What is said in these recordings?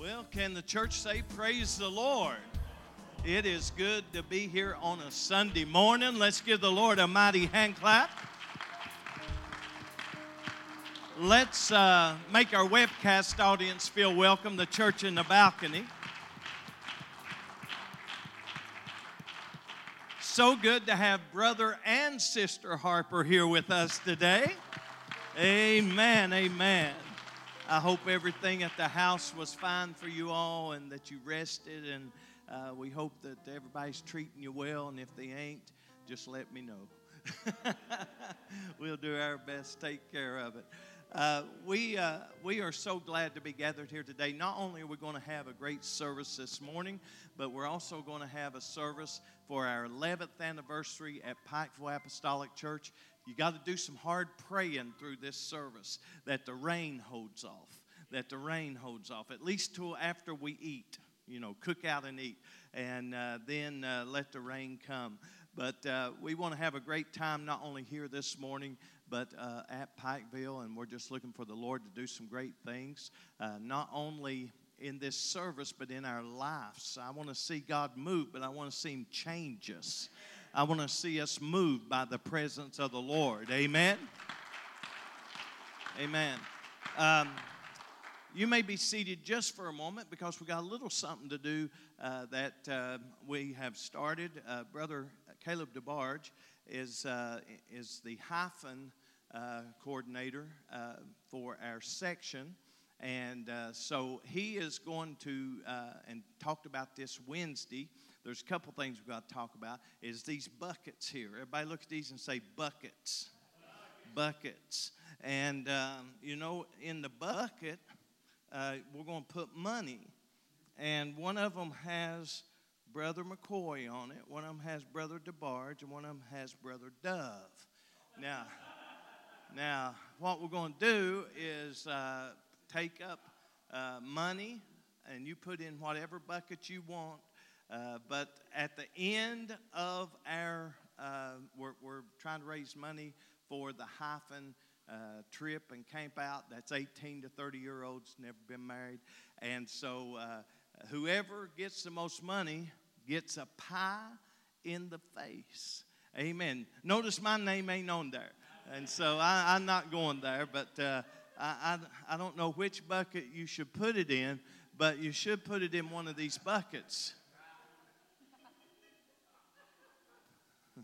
Well, can the church say, Praise the Lord? It is good to be here on a Sunday morning. Let's give the Lord a mighty hand clap. Let's uh, make our webcast audience feel welcome, the church in the balcony. So good to have brother and sister Harper here with us today. Amen, amen. I hope everything at the house was fine for you all and that you rested. And uh, we hope that everybody's treating you well. And if they ain't, just let me know. we'll do our best take care of it. Uh, we, uh, we are so glad to be gathered here today. Not only are we going to have a great service this morning, but we're also going to have a service for our 11th anniversary at Pikeville Apostolic Church. You got to do some hard praying through this service that the rain holds off, that the rain holds off, at least till after we eat, you know, cook out and eat, and uh, then uh, let the rain come. But uh, we want to have a great time not only here this morning, but uh, at Pikeville, and we're just looking for the Lord to do some great things, uh, not only in this service, but in our lives. I want to see God move, but I want to see Him change us. I want to see us moved by the presence of the Lord. Amen. Amen. Um, you may be seated just for a moment because we got a little something to do uh, that uh, we have started. Uh, Brother Caleb DeBarge is, uh, is the hyphen uh, coordinator uh, for our section. And so he is going to, and talked about this Wednesday, there's a couple things we've got to talk about is these buckets here. Everybody look at these and say buckets. Buckets. And um, you know in the bucket uh, we're going to put money. And one of them has brother mccoy on it one of them has brother debarge and one of them has brother dove. Now now what we're going to do is uh, take up uh, money and you put in whatever bucket you want uh, but at the end of our, uh, we're, we're, trying to raise money for the hyphen uh, trip and camp out. That's 18 to 30 year olds, never been married. And so uh, whoever gets the most money gets a pie in the face. Amen. Notice my name ain't on there. And so I, am not going there, but uh, I, I, I don't know which bucket you should put it in, but you should put it in one of these buckets.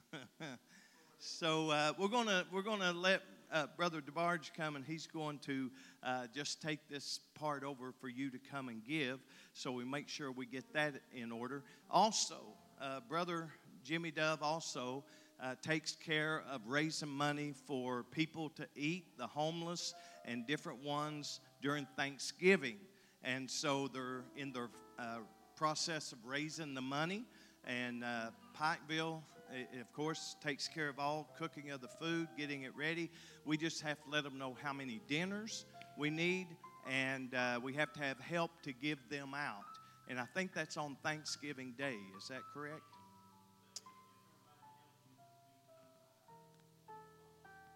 so uh, we're gonna we're gonna let uh, Brother DeBarge come, and he's going to uh, just take this part over for you to come and give. So we make sure we get that in order. Also, uh, Brother Jimmy Dove also. Uh, takes care of raising money for people to eat, the homeless, and different ones during Thanksgiving. And so they're in the uh, process of raising the money. And Pikeville it, of course, takes care of all cooking of the food, getting it ready. We just have to let them know how many dinners we need, and uh, we have to have help to give them out. And I think that's on Thanksgiving Day. Is that correct?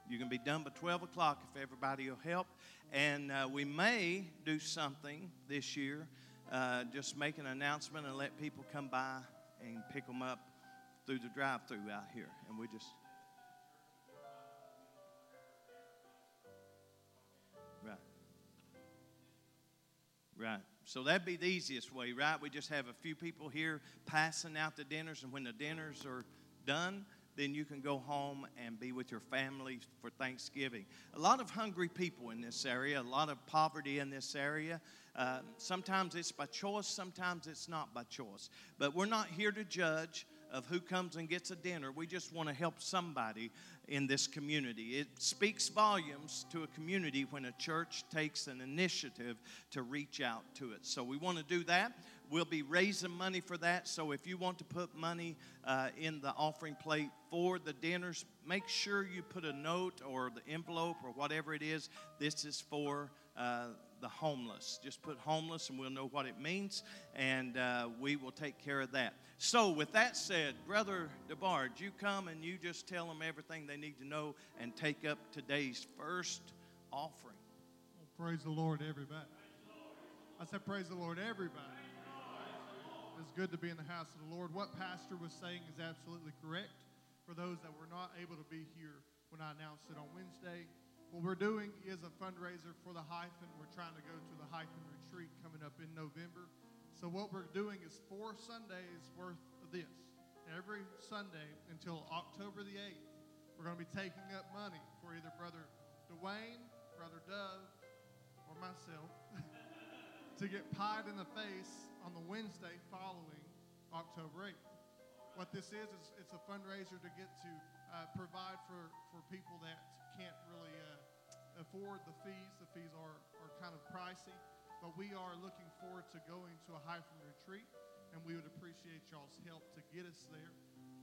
You can be done by 12 o'clock if everybody will help. And uh, we may do something this year, uh, just make an announcement and let people come by and pick them up through the drive through out here. And we just. Right. Right. So that'd be the easiest way, right? We just have a few people here passing out the dinners, and when the dinners are done, then you can go home and be with your family for Thanksgiving. A lot of hungry people in this area, a lot of poverty in this area. Uh, sometimes it's by choice, sometimes it's not by choice. But we're not here to judge of who comes and gets a dinner. We just want to help somebody in this community. It speaks volumes to a community when a church takes an initiative to reach out to it. So we want to do that. We'll be raising money for that. So if you want to put money uh, in the offering plate for the dinners, make sure you put a note or the envelope or whatever it is. This is for. Uh, the homeless. Just put homeless and we'll know what it means, and uh, we will take care of that. So, with that said, Brother DeBarge, you come and you just tell them everything they need to know and take up today's first offering. Well, praise the Lord, everybody. I said, Praise the Lord, everybody. It's good to be in the house of the Lord. What Pastor was saying is absolutely correct. For those that were not able to be here when I announced it on Wednesday, what we're doing is a fundraiser for the hyphen. We're trying to go to the hyphen retreat coming up in November. So, what we're doing is four Sundays worth of this. Every Sunday until October the 8th, we're going to be taking up money for either Brother Dwayne, Brother Dove, or myself to get pied in the face on the Wednesday following October 8th. What this is, is it's a fundraiser to get to uh, provide for, for people that can't really uh, afford the fees. The fees are, are kind of pricey, but we are looking forward to going to a hyphen retreat, and we would appreciate y'all's help to get us there.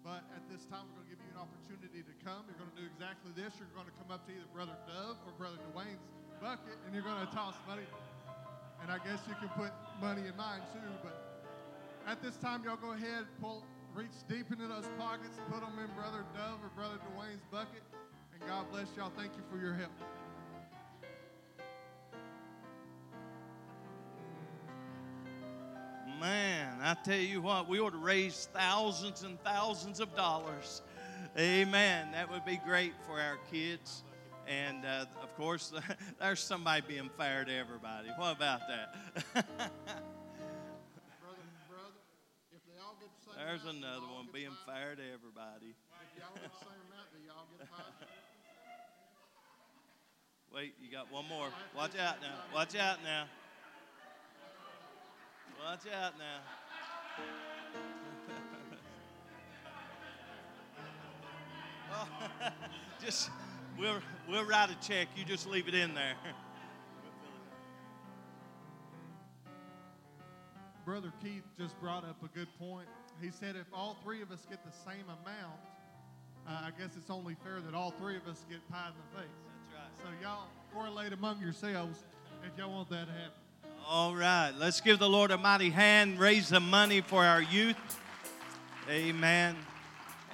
But at this time, we're going to give you an opportunity to come. You're going to do exactly this. You're going to come up to either Brother Dove or Brother Dwayne's bucket, and you're going to toss money. And I guess you can put money in mine too. But at this time, y'all go ahead, pull, reach deep into those pockets, put them in Brother Dove or Brother Dwayne's bucket. And God bless y'all. Thank you for your help. Man, I tell you what, we ought to raise thousands and thousands of dollars. Amen. That would be great for our kids. And uh, of course, there's somebody being fair to everybody. What about that? there's another one being fair to everybody. Wait, you got one more. Watch out now. Watch out now. Watch out now. Just we'll we'll write a check. You just leave it in there. Brother Keith just brought up a good point. He said if all three of us get the same amount, uh, I guess it's only fair that all three of us get pie in the face. That's right. So y'all correlate among yourselves if y'all want that to happen. All right, let's give the Lord a mighty hand. Raise the money for our youth. Amen.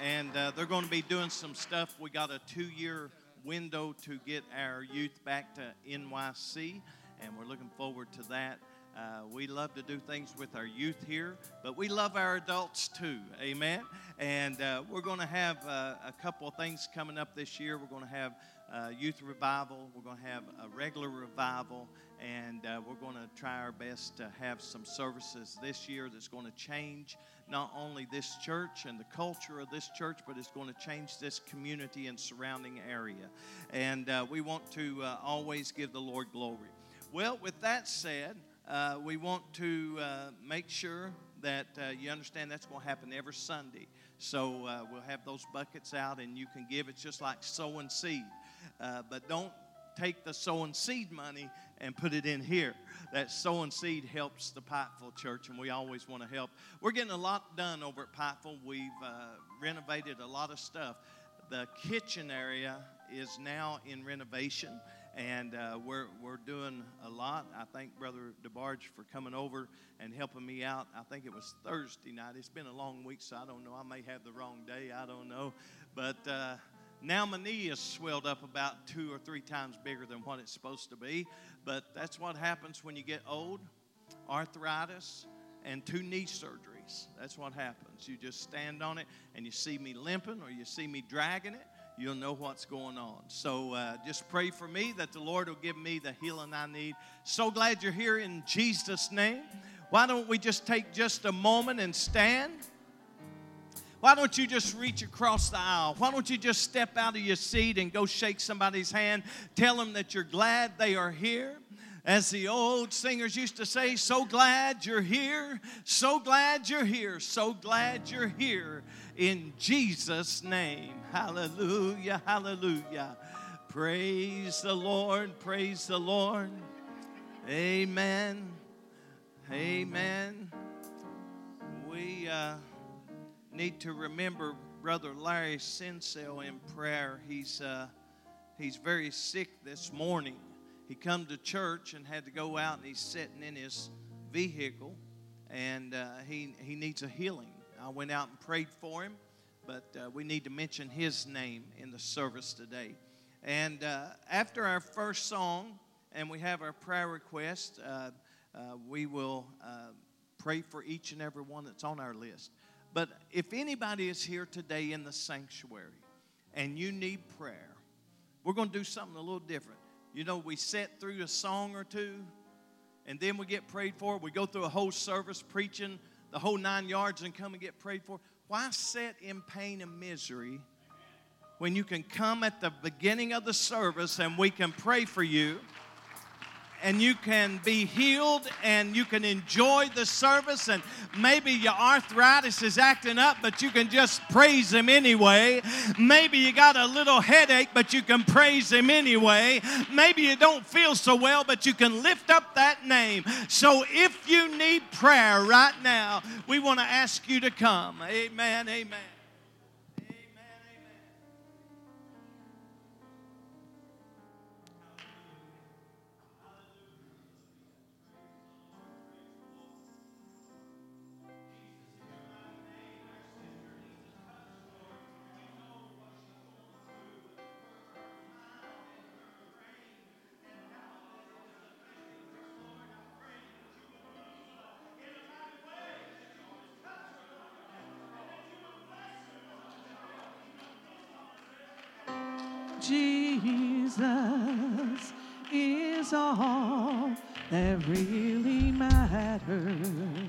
And uh, they're going to be doing some stuff. We got a two year window to get our youth back to NYC, and we're looking forward to that. Uh, we love to do things with our youth here, but we love our adults too. Amen. And uh, we're going to have uh, a couple of things coming up this year. We're going to have uh, youth revival, we're going to have a regular revival, and uh, we're going to try our best to have some services this year that's going to change not only this church and the culture of this church, but it's going to change this community and surrounding area. And uh, we want to always give the Lord glory. Well, with that said, uh, we want to uh, make sure that uh, you understand that's going to happen every Sunday. So uh, we'll have those buckets out and you can give. It's just like sowing seed. Uh, but don't take the sowing seed money and put it in here. That sowing seed helps the Pikeville Church, and we always want to help. We're getting a lot done over at Pikeville. We've uh, renovated a lot of stuff. The kitchen area is now in renovation, and uh, we're, we're doing a lot. I thank Brother DeBarge for coming over and helping me out. I think it was Thursday night. It's been a long week, so I don't know. I may have the wrong day. I don't know. But uh, now my knee is swelled up about two or three times bigger than what it's supposed to be. But that's what happens when you get old arthritis and two knee surgeries. That's what happens. You just stand on it and you see me limping or you see me dragging it, you'll know what's going on. So uh, just pray for me that the Lord will give me the healing I need. So glad you're here in Jesus' name. Why don't we just take just a moment and stand? Why don't you just reach across the aisle? Why don't you just step out of your seat and go shake somebody's hand? Tell them that you're glad they are here. As the old singers used to say, so glad you're here, so glad you're here, so glad you're here in Jesus' name. Hallelujah, hallelujah. Praise the Lord, praise the Lord. Amen, amen. We, uh, need to remember Brother Larry Sinsel in prayer. He's, uh, he's very sick this morning. He come to church and had to go out, and he's sitting in his vehicle, and uh, he, he needs a healing. I went out and prayed for him, but uh, we need to mention his name in the service today. And uh, after our first song, and we have our prayer request, uh, uh, we will uh, pray for each and every one that's on our list. But if anybody is here today in the sanctuary and you need prayer, we're going to do something a little different. You know, we set through a song or two, and then we get prayed for. We go through a whole service preaching the whole nine yards and come and get prayed for. Why sit in pain and misery when you can come at the beginning of the service and we can pray for you? And you can be healed and you can enjoy the service. And maybe your arthritis is acting up but you can just praise him anyway. Maybe you got a little headache but you can praise him anyway. Maybe you don't feel so well but you can lift up that name. So if you need prayer right now we want to ask you to come. Amen amen Jesus is all that really matters.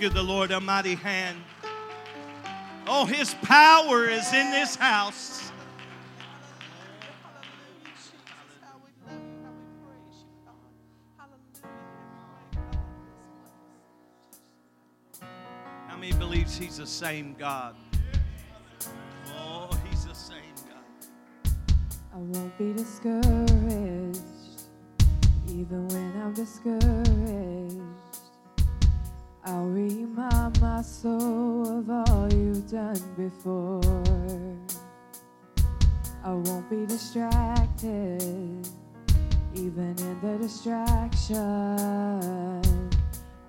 give the Lord a mighty hand. Oh, his power is in this house. How many believes he's the same God? Oh, he's the same God. I won't be discouraged, even when I'm discouraged I'll remind my soul of all you've done before. I won't be distracted, even in the distraction.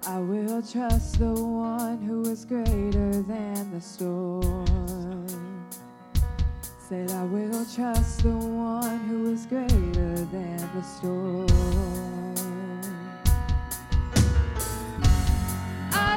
I will trust the one who is greater than the storm. Said, I will trust the one who is greater than the storm.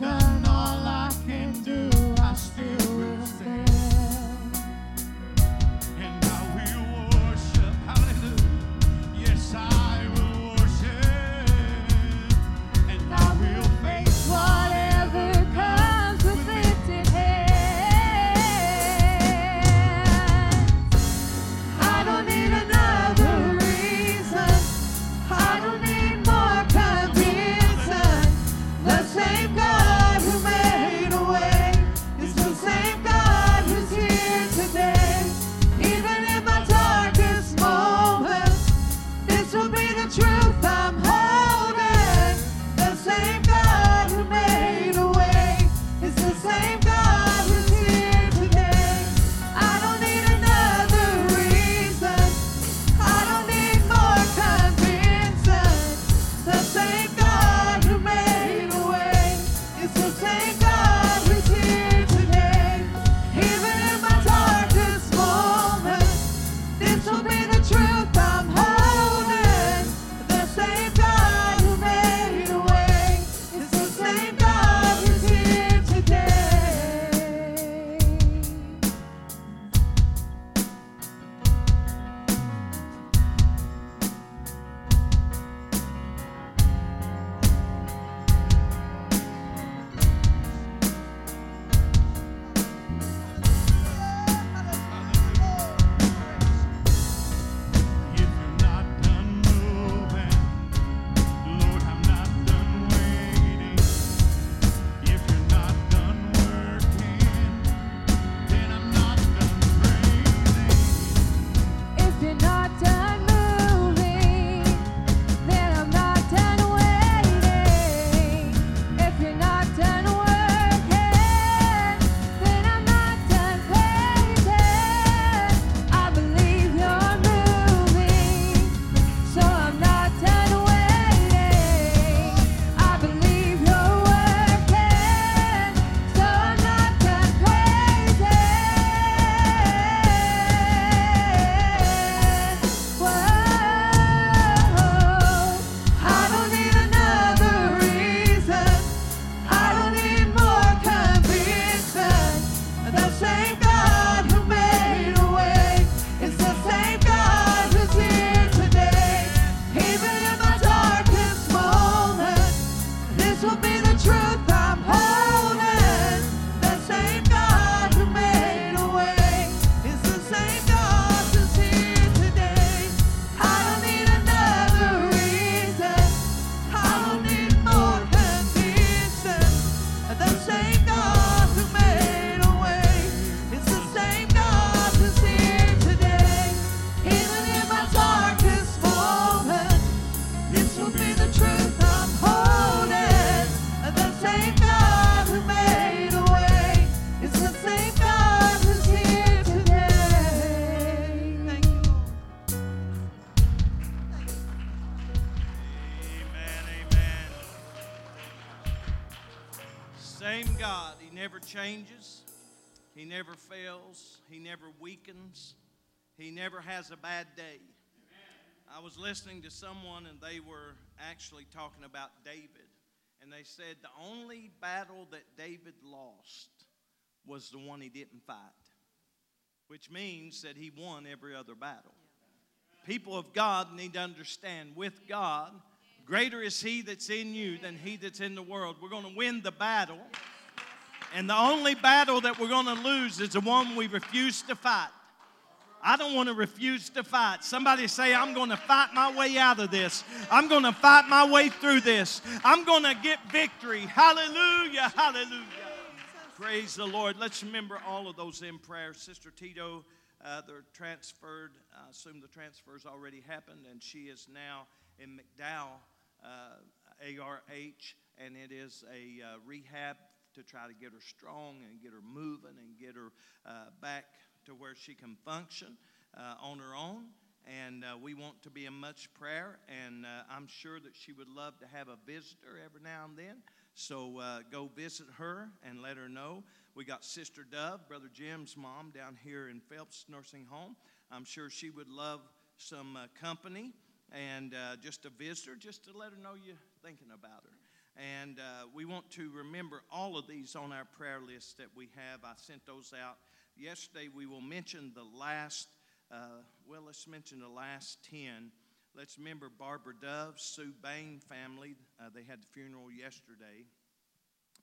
God. weakens, he never has a bad day. Amen. I was listening to someone, and they were actually talking about David. And they said the only battle that David lost was the one he didn't fight, which means that he won every other battle. People of God need to understand with God, greater is he that's in you than he that's in the world. We're going to win the battle. And the only battle that we're going to lose is the one we refuse to fight. I don't want to refuse to fight. Somebody say, I'm going to fight my way out of this. I'm going to fight my way through this. I'm going to get victory. Hallelujah, hallelujah. Praise the Lord. Let's remember all of those in prayer. Sister Tito, uh, they're transferred. I assume the transfer's already happened, and she is now in McDowell, uh, ARH, and it is a uh, rehab to try to get her strong and get her moving and get her uh, back to where she can function uh, on her own. And uh, we want to be in much prayer, and uh, I'm sure that she would love to have a visitor every now and then. So uh, go visit her and let her know. We got Sister Dove, Brother Jim's mom, down here in Phelps Nursing Home. I'm sure she would love some uh, company and just a visitor, just to let her know you're thinking about her. And uh, we want to remember all of these on our prayer list that we have. I sent those out yesterday. We will mention the last, uh, well, let's mention the last 10. Let's remember Barbara Dove, Sue Bain family. Uh, they had the funeral yesterday.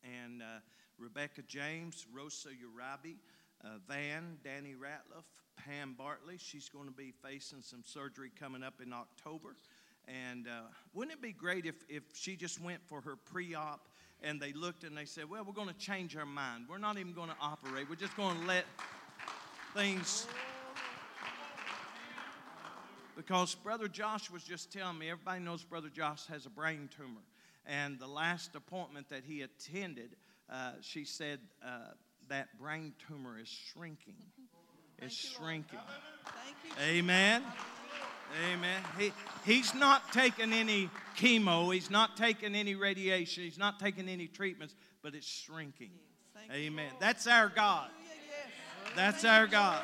And uh, Rebecca James, Rosa Urabi, uh, Van, Danny Ratliff, Pam Bartley. She's going to be facing some surgery coming up in October. And uh, wouldn't it be great if, if she just went for her pre op and they looked and they said, Well, we're going to change our mind. We're not even going to operate. We're just going to let things. Because Brother Josh was just telling me, everybody knows Brother Josh has a brain tumor. And the last appointment that he attended, uh, she said uh, that brain tumor is shrinking. It's shrinking. Amen. Amen. He, he's not taking any chemo, he's not taking any radiation, he's not taking any treatments, but it's shrinking. Amen. That's our God. That's our God.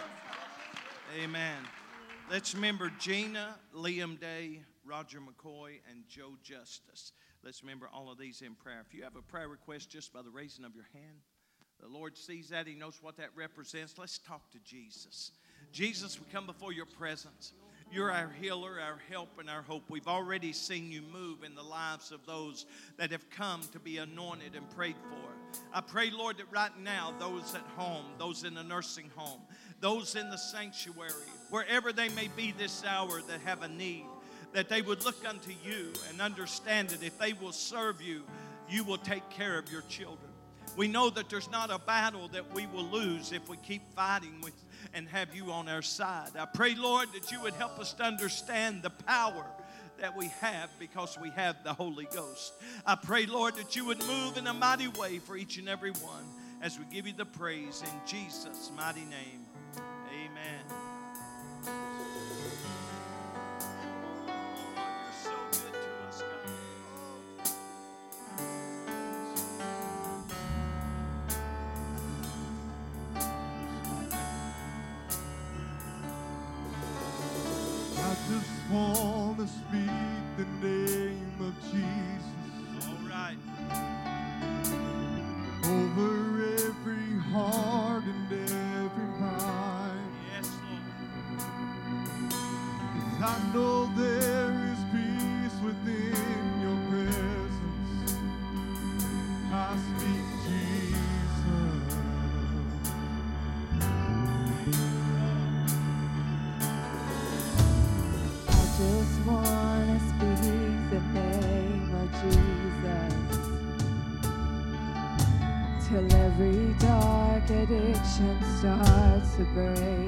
Amen. Let's remember Gina, Liam Day, Roger McCoy, and Joe Justice. Let's remember all of these in prayer. If you have a prayer request just by the raising of your hand, the Lord sees that. He knows what that represents. Let's talk to Jesus. Jesus, we come before your presence. You're our healer, our help, and our hope. We've already seen you move in the lives of those that have come to be anointed and prayed for. I pray, Lord, that right now, those at home, those in the nursing home, those in the sanctuary, wherever they may be this hour that have a need, that they would look unto you and understand that if they will serve you, you will take care of your children. We know that there's not a battle that we will lose if we keep fighting with and have you on our side. I pray, Lord, that you would help us to understand the power that we have because we have the Holy Ghost. I pray, Lord, that you would move in a mighty way for each and every one as we give you the praise in Jesus' mighty name. Amen. To break.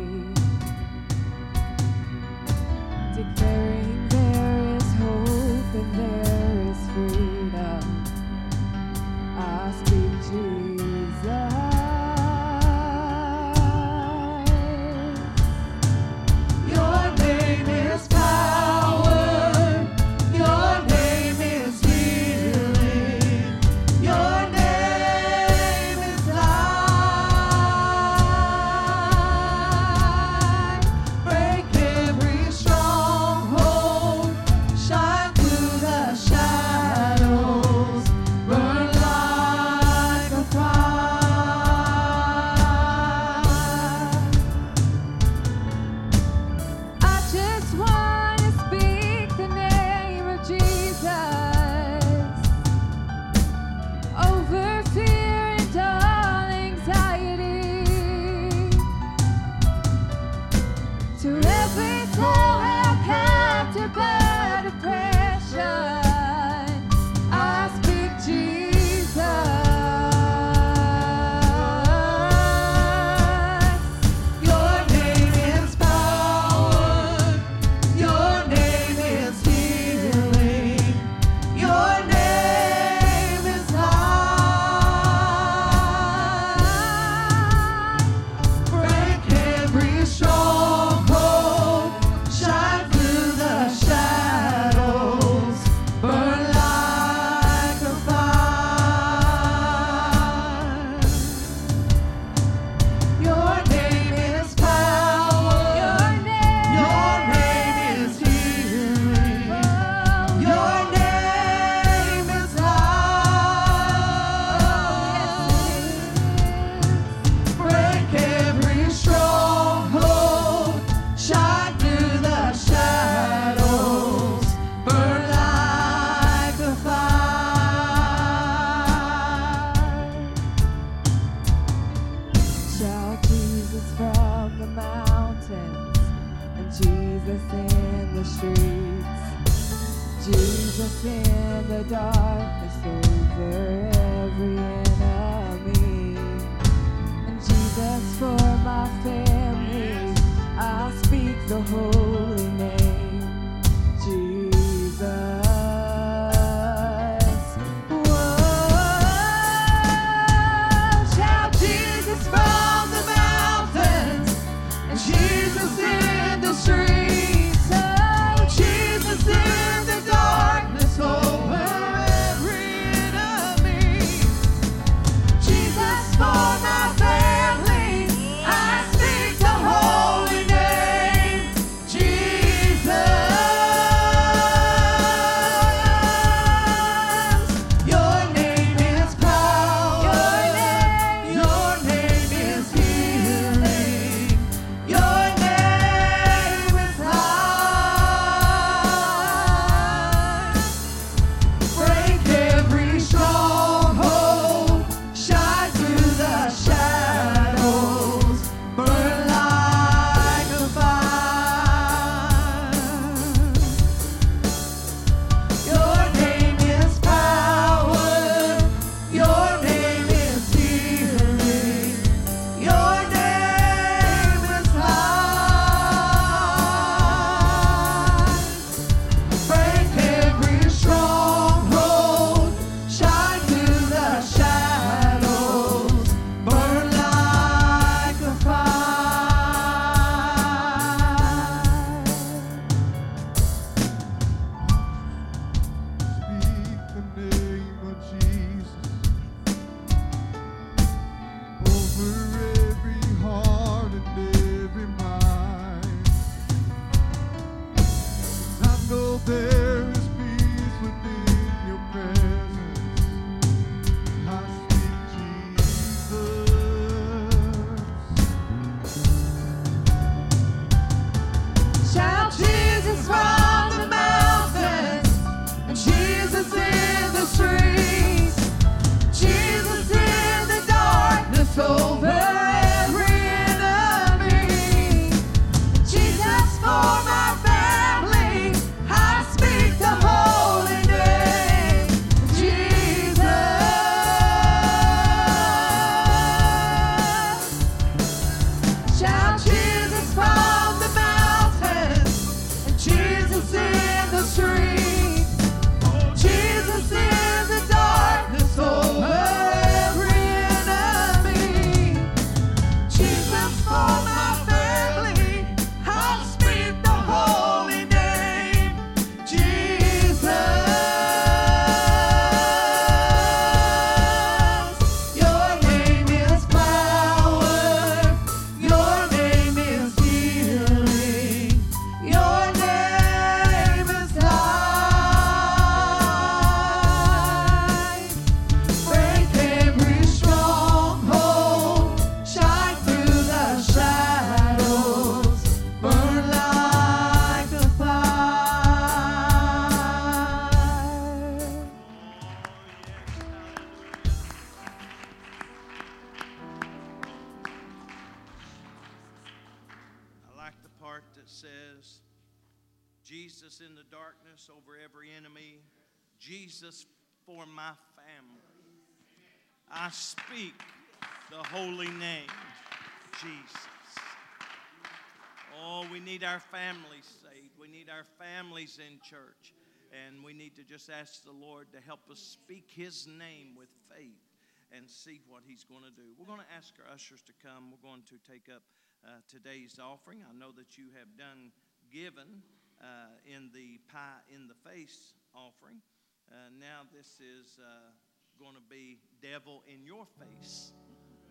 Need our families saved. We need our families in church. And we need to just ask the Lord to help us speak His name with faith and see what He's going to do. We're going to ask our ushers to come. We're going to take up uh, today's offering. I know that you have done given uh, in the pie in the face offering. Uh, now this is uh, going to be devil in your face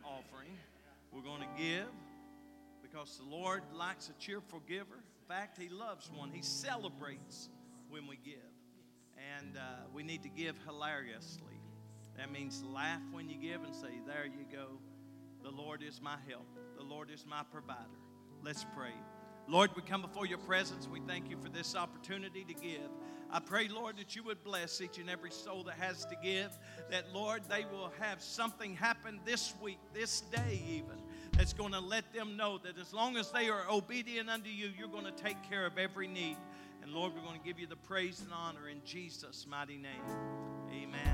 offering. We're going to give because the Lord likes a cheerful giver. In fact, He loves one. He celebrates when we give. And uh, we need to give hilariously. That means laugh when you give and say, There you go. The Lord is my help, the Lord is my provider. Let's pray. Lord, we come before your presence. We thank you for this opportunity to give. I pray, Lord, that you would bless each and every soul that has to give. That, Lord, they will have something happen this week, this day even, that's going to let them know that as long as they are obedient unto you, you're going to take care of every need. And Lord, we're going to give you the praise and honor in Jesus' mighty name. Amen.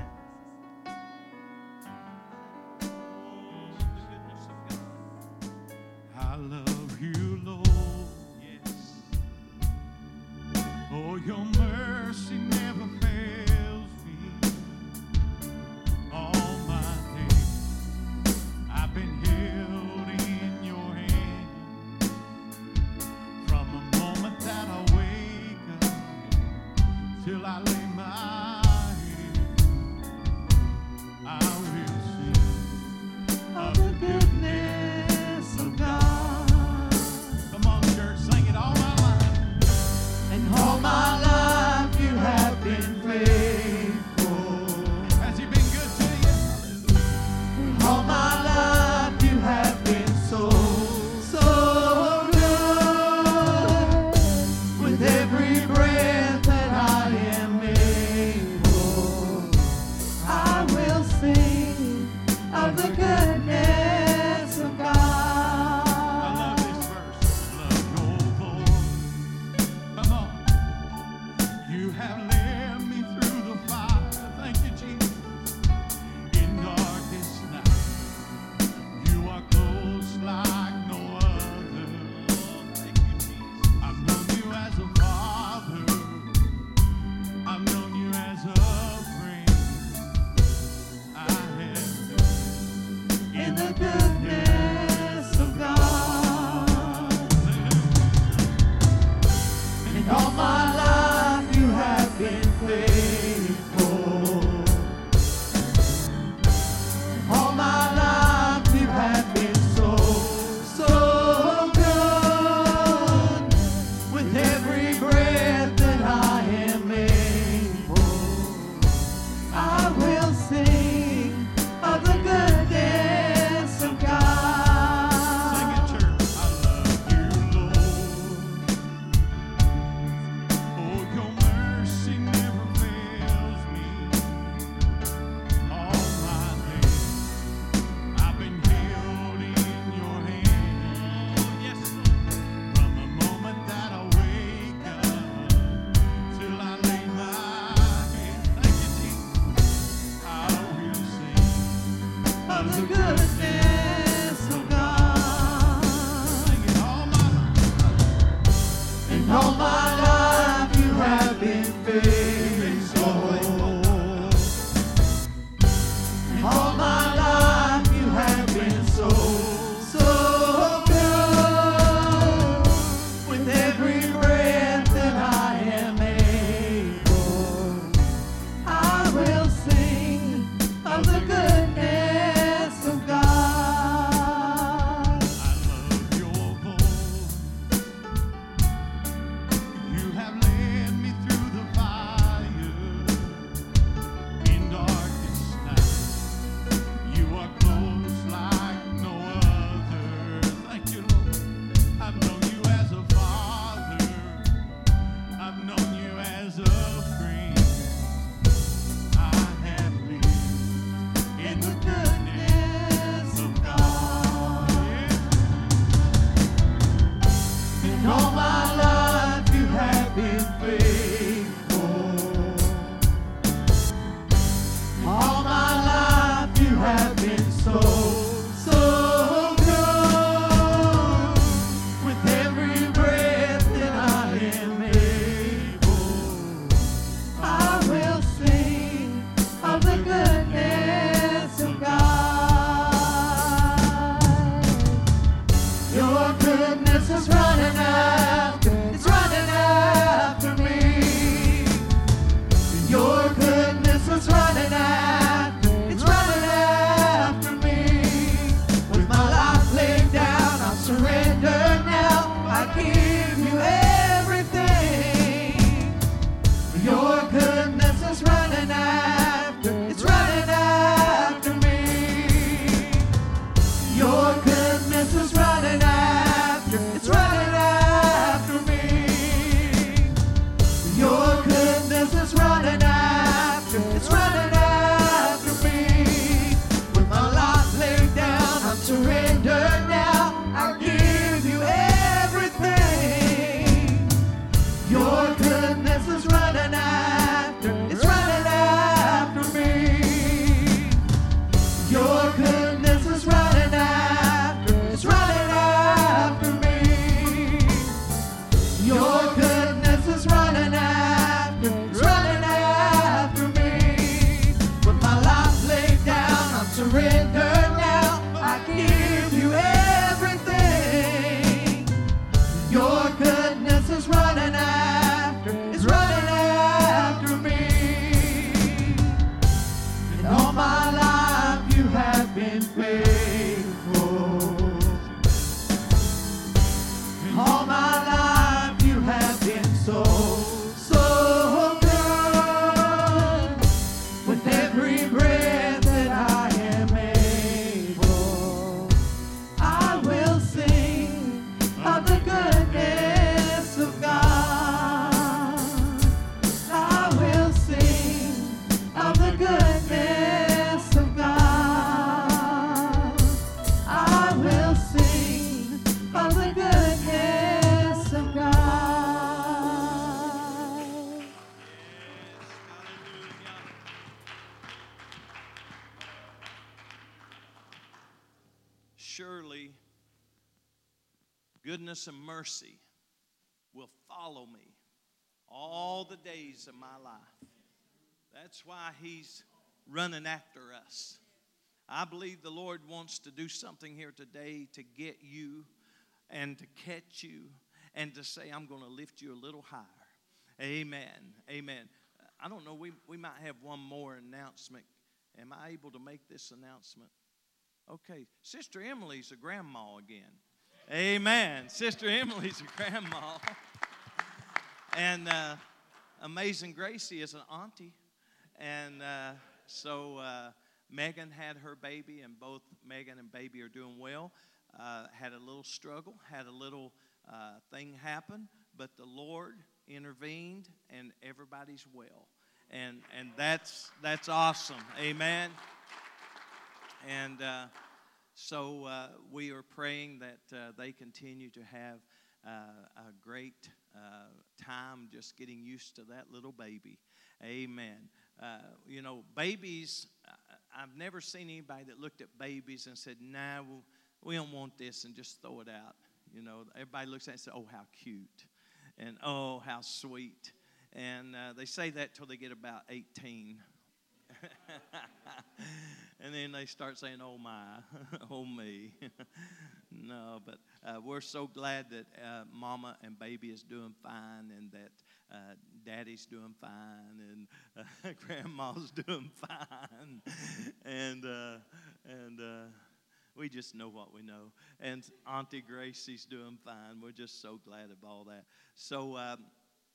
surrender. Mercy will follow me all the days of my life. That's why He's running after us. I believe the Lord wants to do something here today to get you and to catch you and to say, I'm going to lift you a little higher. Amen. Amen. I don't know, we, we might have one more announcement. Am I able to make this announcement? Okay, Sister Emily's a grandma again. Amen. Sister Emily's a grandma. and uh, Amazing Gracie is an auntie. And uh, so uh, Megan had her baby, and both Megan and baby are doing well. Uh, had a little struggle, had a little uh, thing happen, but the Lord intervened, and everybody's well. And, and that's, that's awesome. Amen. And uh, so uh, we are praying that uh, they continue to have uh, a great uh, time just getting used to that little baby. Amen. Uh, you know, babies, I've never seen anybody that looked at babies and said, nah, we- we don't want this and just throw it out. You know, everybody looks at it and says, oh, how cute. And oh, how sweet. And uh, they say that till they get about 18. and then they start saying, "Oh my, oh me." no, but uh, we're so glad that uh, Mama and Baby is doing fine, and that uh, Daddy's doing fine, and uh, Grandma's doing fine, and uh, and. Uh, we just know what we know. And Auntie Gracie's doing fine. We're just so glad of all that. So um,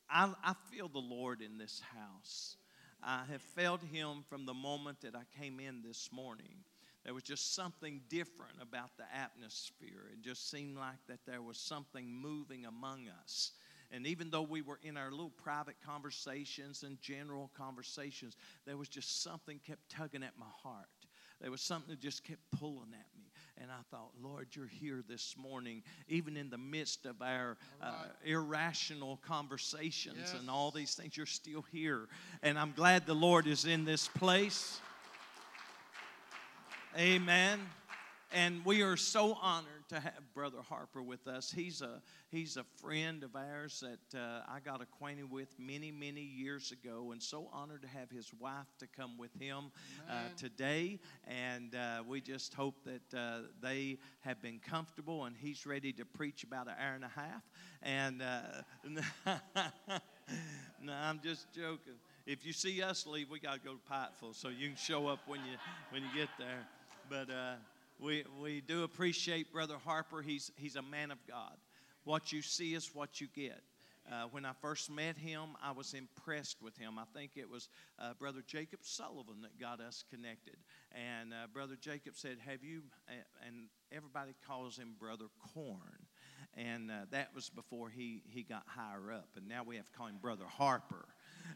I, I feel the Lord in this house. I have felt Him from the moment that I came in this morning. There was just something different about the atmosphere. It just seemed like that there was something moving among us. And even though we were in our little private conversations and general conversations, there was just something kept tugging at my heart. There was something that just kept pulling at. And I thought, Lord, you're here this morning, even in the midst of our uh, irrational conversations Yes. and all these things, you're still here. And I'm glad the Lord is in this place. Amen. And we are so honored to have Brother Harper with us. He's a he's a friend of ours that uh, I got acquainted with many many years ago, and so honored to have his wife to come with him uh, today. And uh, we just hope that uh, they have been comfortable, and he's ready to preach about an hour and a half. And uh, no, I'm just joking. If you see us leave, we got to go to Pikeville, so you can show up when you when you get there. But uh, we we do appreciate Brother Harper. He's he's a man of God. What you see is what you get. Uh, when I first met him, I was impressed with him. I think it was uh, Brother Jacob Sullivan that got us connected. And uh, Brother Jacob said, Have you, and everybody calls him Brother Corn. And uh, that was before he, he got higher up. And now we have to call him Brother Harper.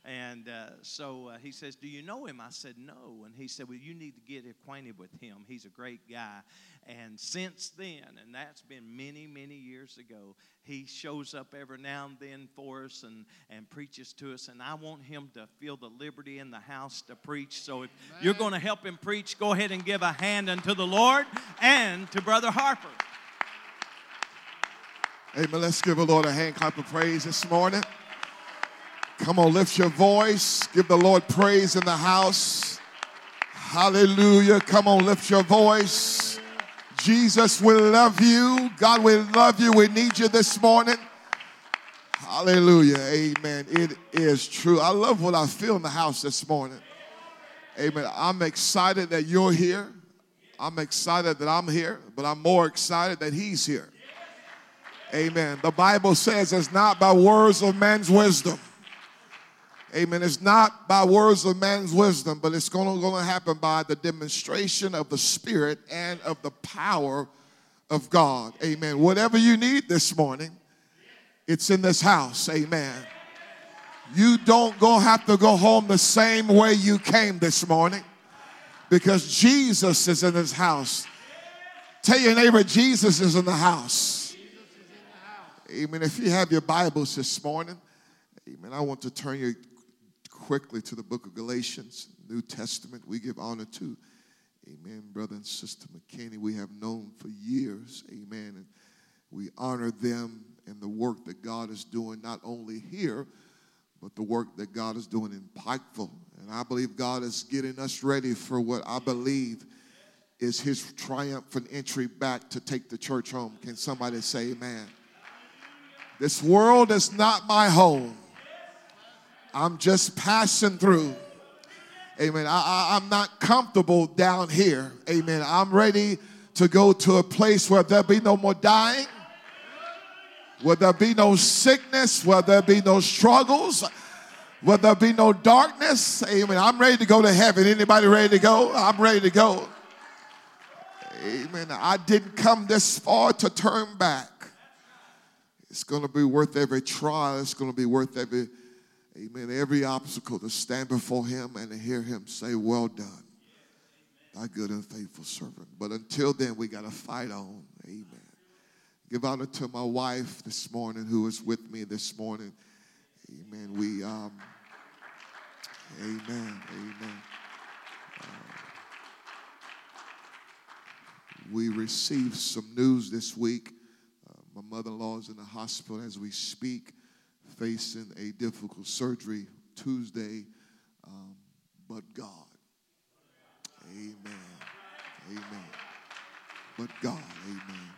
And uh, so uh, he says, Do you know him? I said, No. And he said, Well, you need to get acquainted with him. He's a great guy. And since then, and that's been many, many years ago, he shows up every now and then for us and, and preaches to us. And I want him to feel the liberty in the house to preach. So if you're going to help him preach, go ahead and give a hand unto the Lord and to Brother Harper. Amen. Let's give the Lord a hand clap of praise this morning. Come on, lift your voice. Give the Lord praise in the house. Hallelujah. Come on, lift your voice. Jesus will love you. God will love you. We need you this morning. Hallelujah. Amen. It is true. I love what I feel in the house this morning. Amen. I'm excited that you're here. I'm excited that I'm here, but I'm more excited that he's here. Amen. The Bible says it's not by words of man's wisdom. Amen. It's not by words of man's wisdom, but it's going to happen by the demonstration of the Spirit and of the power of God. Amen. Whatever you need this morning, it's in this house. Amen. You don't go have to go home the same way you came this morning because Jesus is in this house. Tell your neighbor, Jesus is in the house. Amen. If you have your Bibles this morning, amen, I want to turn you quickly to the book of Galatians, New Testament. We give honor to, amen, brother and sister McKinney. We have known for years, amen, and we honor them and the work that God is doing, not only here, but the work that God is doing in Pikeville. And I believe God is getting us ready for what I believe is his triumphant entry back to take the church home. Can somebody say amen? This world is not my home. I'm just passing through. Amen. I, am not comfortable down here. Amen. I'm ready to go to a place where there'll be no more dying, where there be no sickness, where there be no struggles, where there be no darkness. Amen. I'm ready to go to heaven. Anybody ready to go? I'm ready to go. Amen. I didn't come this far to turn back. It's going to be worth every trial. It's going to be worth every, amen, every obstacle to stand before him and to hear him say, Well done, thy good and faithful servant. But until then, we got to fight on. Amen. Give honor to my wife this morning who is with me this morning. Amen. We, um, amen, amen. Uh, we received some news this week. Uh, my mother in law is in the hospital as we speak, facing a difficult surgery Tuesday. Um, but God. Amen. Amen. But God. Amen.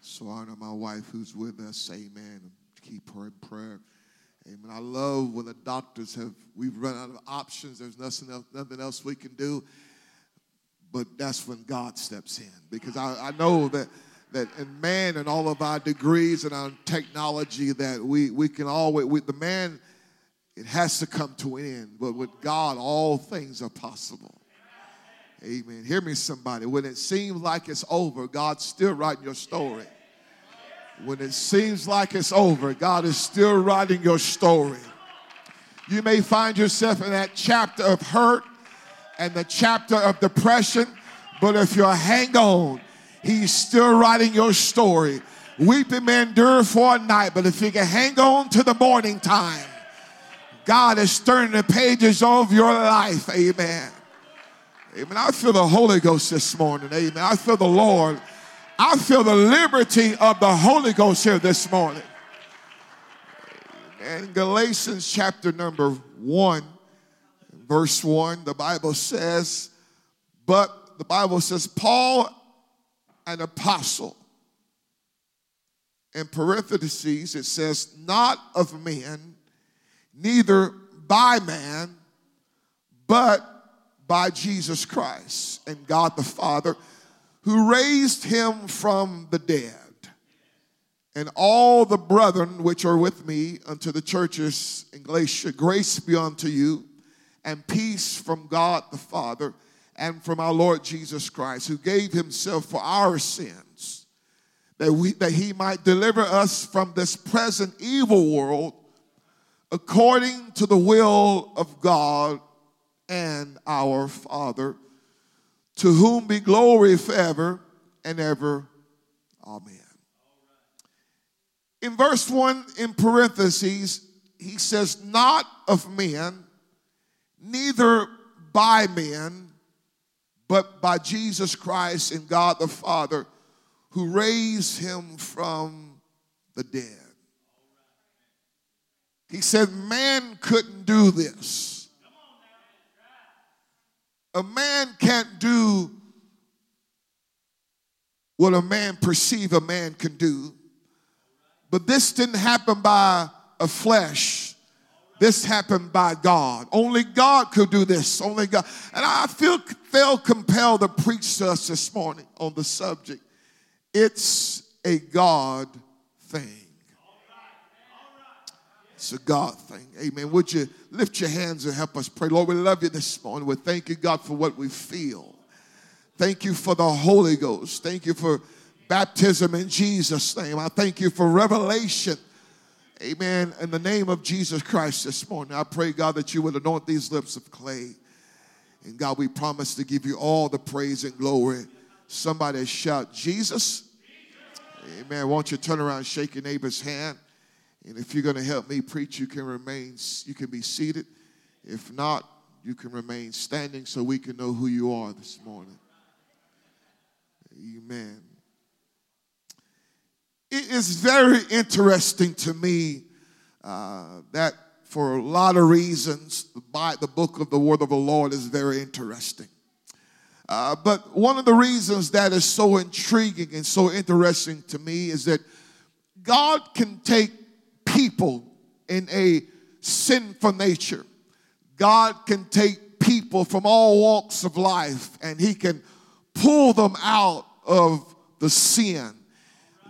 So I honor my wife who's with us. Amen. Keep her in prayer. Amen. I love when the doctors have, we've run out of options. There's nothing else, nothing else we can do. But that's when God steps in. Because I, I know that, that in man and all of our degrees and our technology that we, we can always, with the man, it has to come to an end. But with God, all things are possible. Amen. Hear me, somebody. When it seems like it's over, God's still writing your story. When it seems like it's over, God is still writing your story. You may find yourself in that chapter of hurt and the chapter of depression, but if you hang on, He's still writing your story. Weeping may endure for a night, but if you can hang on to the morning time, God is turning the pages of your life. Amen. Amen. I feel the Holy Ghost this morning. Amen. I feel the Lord I feel the liberty of the Holy Ghost here this morning. In Galatians chapter number 1, verse 1, the Bible says, but the Bible says, Paul, an apostle. In parentheses, it says, not of men, neither by man, but by Jesus Christ and God the Father who raised him from the dead. And all the brethren which are with me unto the churches in Galatia, grace be unto you, and peace from God the Father and from our Lord Jesus Christ, who gave himself for our sins, that, we, that he might deliver us from this present evil world according to the will of God and our Father to whom be glory forever and ever. Amen. In verse 1, in parentheses, he says, Not of men, neither by men, but by Jesus Christ and God the Father, who raised him from the dead. He said, Man couldn't do this. A man can't do what a man perceive a man can do. But this didn't happen by a flesh. This happened by God. Only God could do this. Only God. And I feel felt compelled to preach to us this morning on the subject. It's a God thing. It's a God thing. Amen. Would you lift your hands and help us pray? Lord, we love you this morning. We thank you, God, for what we feel. Thank you for the Holy Ghost. Thank you for baptism in Jesus' name. I thank you for revelation. Amen. In the name of Jesus Christ this morning, I pray, God, that you would anoint these lips of clay. And God, we promise to give you all the praise and glory. Somebody shout, Jesus. Amen. Won't you turn around, shake your neighbor's hand? And if you're going to help me preach, you can remain, you can be seated. If not, you can remain standing so we can know who you are this morning. Amen. It is very interesting to me uh, that for a lot of reasons, the, the book of the Word of the Lord is very interesting. Uh, but one of the reasons that is so intriguing and so interesting to me is that God can take people in a sinful nature. God can take people from all walks of life and He can pull them out of the sin.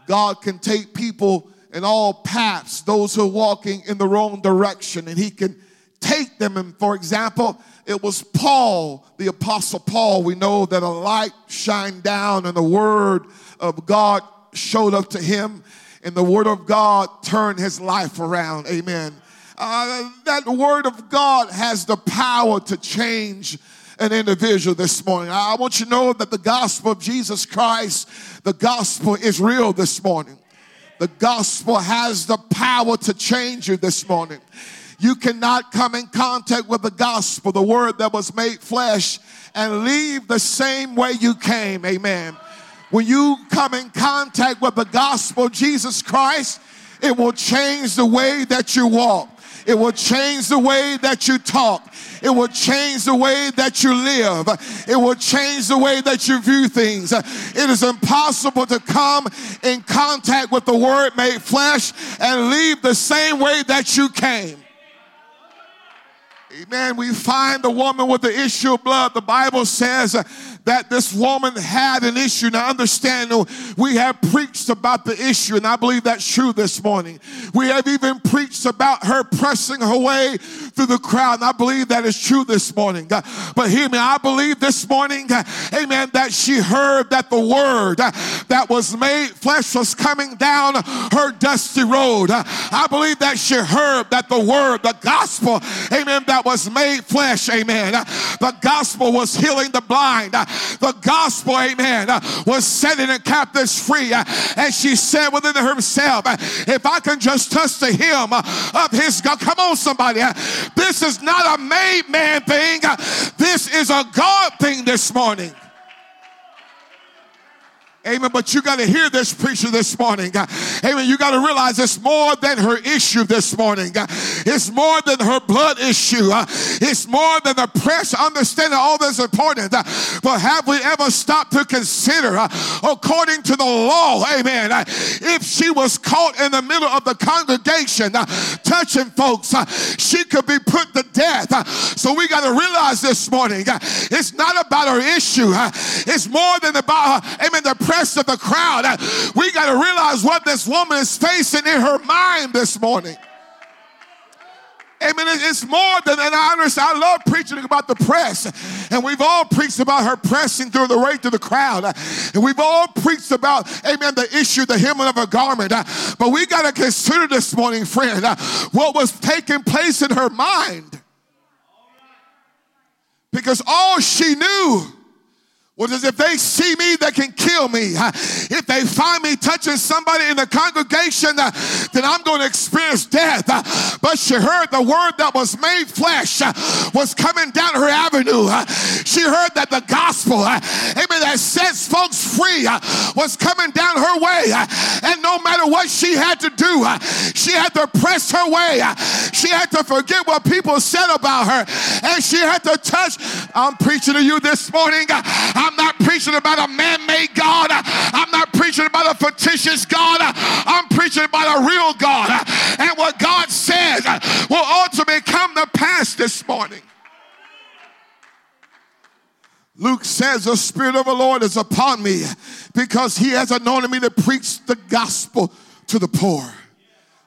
God can take people in all paths, those who are walking in the wrong direction, and He can take them. And for example, it was Paul, the Apostle Paul. We know that a light shined down and the Word of God showed up to him, and the Word of God turned his life around. Amen. Uh, that Word of God has the power to change an individual this morning. I want you to know that the gospel of Jesus Christ, the gospel is real this morning. The gospel has the power to change you this morning. You cannot come in contact with the gospel, the word that was made flesh, and leave the same way you came. Amen. When you come in contact with the gospel Jesus Christ, it will change the way that you walk. It will change the way that you talk. It will change the way that you live. It will change the way that you view things. It is impossible to come in contact with the Word made flesh and leave the same way that you came. Amen. We find the woman with the issue of blood. The Bible says that this woman had an issue. Now, understand, we have preached about the issue, and I believe that's true this morning. We have even preached about her pressing her way through the crowd, and I believe that is true this morning. But hear me, I believe this morning, amen, that she heard that the word uh, that was made flesh was coming down her dusty road. Uh, I believe that she heard that the word, the gospel, amen, that was made flesh, amen. Uh, the gospel was healing the blind the gospel, amen, uh, was setting the captives free. Uh, and she said within herself, uh, if I can just touch the hem of his God, come on, somebody. This is not a made man thing, this is a God thing this morning. Amen. But you got to hear this preacher this morning. Amen. You got to realize it's more than her issue this morning. It's more than her blood issue. It's more than the press. Understanding all this important. But have we ever stopped to consider, according to the law, amen, if she was caught in the middle of the congregation touching folks, she could be put to death. So we got to realize this morning, it's not about her issue. It's more than about, amen, the press rest of the crowd. Uh, we got to realize what this woman is facing in her mind this morning. Amen. It's more than an honor. I love preaching about the press. And we've all preached about her pressing through the way of the crowd. Uh, and we've all preached about, amen, the issue, the hem of her garment. Uh, but we got to consider this morning, friend, what was taking place in her mind. Because all she knew was as if they see me, they can kill me. If they find me touching somebody in the congregation, uh, then I'm going to experience death. But she heard the word that was made flesh uh, was coming down her avenue. She heard that the gospel, uh, amen, that sets folks free uh, was coming down her way. Uh, and no matter what she had to do, uh, she had to press her way. She had to forget what people said about her. And she had to touch. I'm preaching to you this morning. I'm not preaching about a man made God. I'm not preaching about a fictitious God. I'm preaching about a real God. And what God says will ultimately come to pass this morning. Luke says, The Spirit of the Lord is upon me because He has anointed me to preach the gospel to the poor.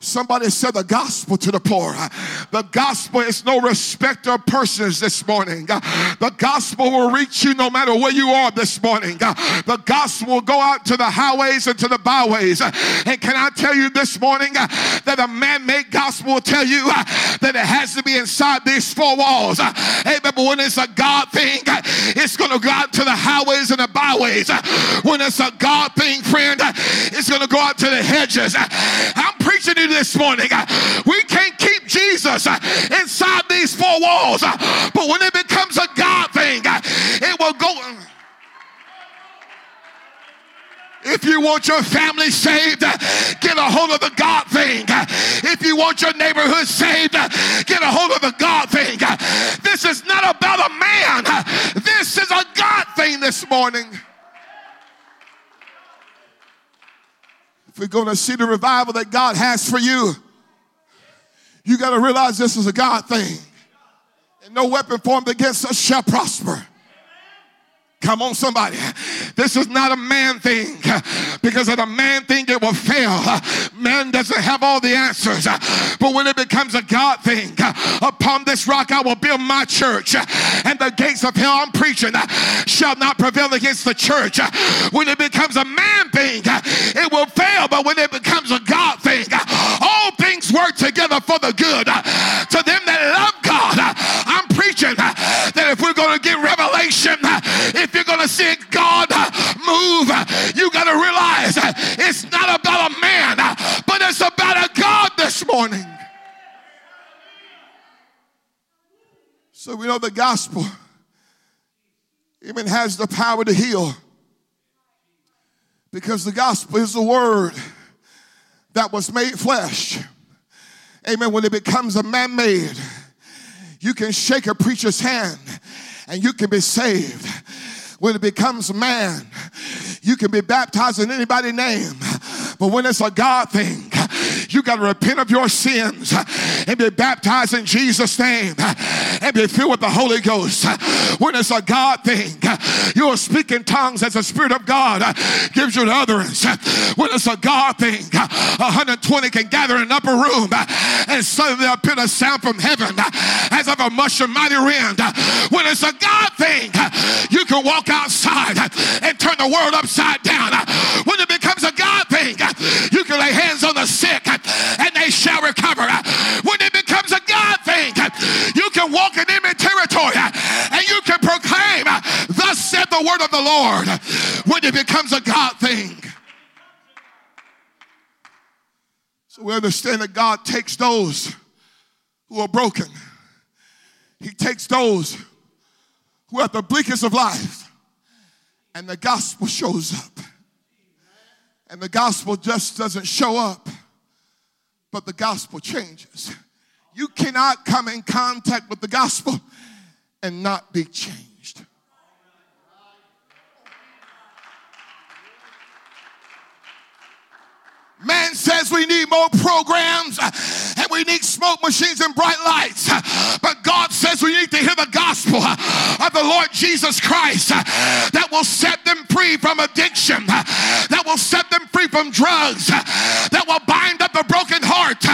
Somebody said the gospel to the poor. The gospel is no respecter of persons this morning. The gospel will reach you no matter where you are this morning. The gospel will go out to the highways and to the byways. And can I tell you this morning that a man made gospel will tell you that it has to be inside these four walls. Hey, but when it's a God thing, it's going to go out to the highways and the byways. When it's a God thing, friend, it's going to go out to the hedges. I'm preaching to this morning. Uh, we can't keep Jesus uh, inside these four walls, uh, but when it becomes a God thing, it will go. If you want your family saved, get a hold of the God thing. If you want your neighborhood saved, get a hold of the God thing. This is not about a man, this is a God thing this morning. We're going to see the revival that God has for you, you got to realize this is a God thing. And no weapon formed against us shall prosper. Come on, somebody. This is not a man thing because of the man thing, it will fail. Man doesn't have all the answers. But when it becomes a God thing, upon this rock I will build my church, and the gates of hell I'm preaching shall not prevail against the church. When it becomes a man thing, it will fail. But when it becomes a God thing, all things work together for the good to them that love God. I'm preaching that if we're going to get if you're going to see God move, you got to realize it's not about a man, but it's about a God this morning. So we know the gospel even has the power to heal because the gospel is the word that was made flesh. Amen. When it becomes a man made, you can shake a preacher's hand and you can be saved. When it becomes man, you can be baptized in anybody's name. But when it's a God thing, you got to repent of your sins and be baptized in Jesus' name and be filled with the Holy Ghost. When it's a God thing, you'll speak in tongues as the Spirit of God gives you the utterance. When it's a God thing, 120 can gather in an upper room and suddenly appear a sound from heaven as of a mushroom mighty wind. When it's a God thing, you can walk outside and turn the world upside down. When it becomes a God thing, you can lay hands on the sick and they shall recover. When it becomes a God thing, can proclaim, Thus said the word of the Lord. When it becomes a God thing. So we understand that God takes those who are broken. He takes those who have the bleakest of life, and the gospel shows up. And the gospel just doesn't show up, but the gospel changes. You cannot come in contact with the gospel and not be changed. Man says we need more programs uh, and we need smoke machines and bright lights. Uh, but God says we need to hear the gospel uh, of the Lord Jesus Christ that will set them free from addiction, that will set them free from drugs, that will bind up the broken heart.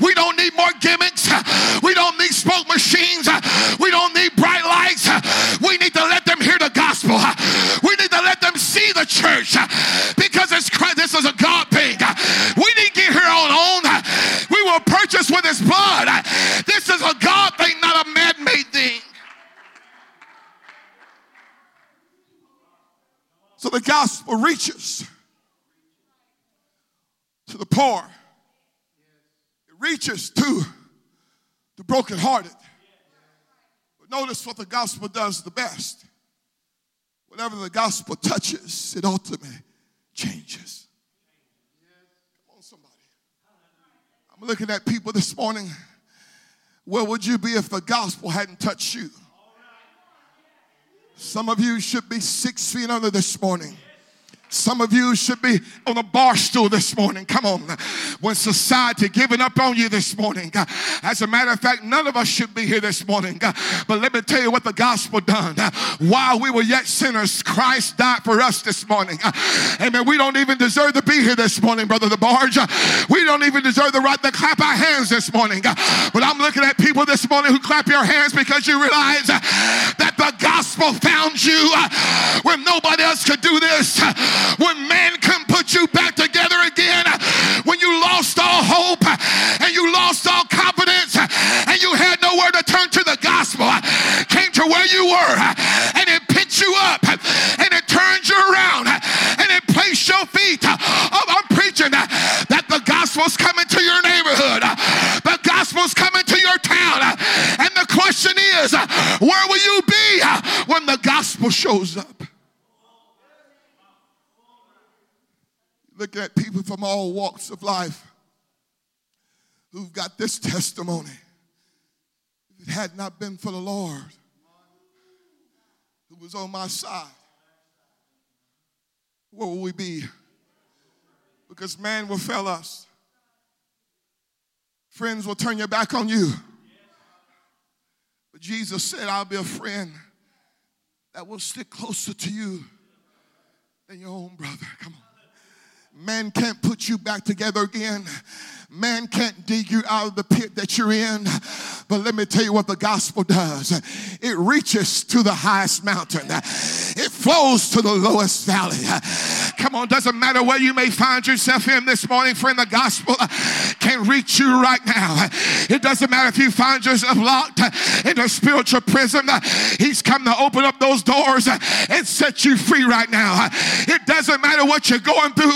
We don't need more gimmicks. We don't need smoke machines. We don't need bright lights. We need to let them hear the gospel. We need to let them see the church because it's this is a God thing. We didn't get here on own. We were purchased with his blood. This is a God thing, not a man made thing. So the gospel reaches to the poor, it reaches to the brokenhearted. But notice what the gospel does the best. Whatever the gospel touches, it ultimately changes. Come on, somebody. I'm looking at people this morning. Where would you be if the gospel hadn't touched you? Some of you should be six feet under this morning. Some of you should be on a bar stool this morning. Come on. When society giving up on you this morning. As a matter of fact, none of us should be here this morning. But let me tell you what the gospel done. While we were yet sinners, Christ died for us this morning. Amen. We don't even deserve to be here this morning, Brother the DeBarge. We don't even deserve the right to clap our hands this morning. But I'm looking at people this morning who clap your hands because you realize that the gospel found you when nobody else could do this when man couldn't put you back together again, when you lost all hope and you lost all confidence and you had nowhere to turn to the gospel, came to where you were and it picked you up and it turned you around and it placed your feet. Oh, I'm preaching that the gospel's coming to your neighborhood, the gospel's coming to your town. And the question is, where will you be when the gospel shows up? Looking at people from all walks of life who've got this testimony. If it had not been for the Lord who was on my side, where would we be? Because man will fail us. Friends will turn your back on you. But Jesus said, I'll be a friend that will stick closer to you than your own brother. Come on. Man can't put you back together again. Man can't dig you out of the pit that you're in. But let me tell you what the gospel does it reaches to the highest mountain, it flows to the lowest valley. Come on, doesn't matter where you may find yourself in this morning, friend, the gospel can reach you right now. It doesn't matter if you find yourself locked in a spiritual prison, He's come to open up those doors and set you free right now. It doesn't matter what you're going through,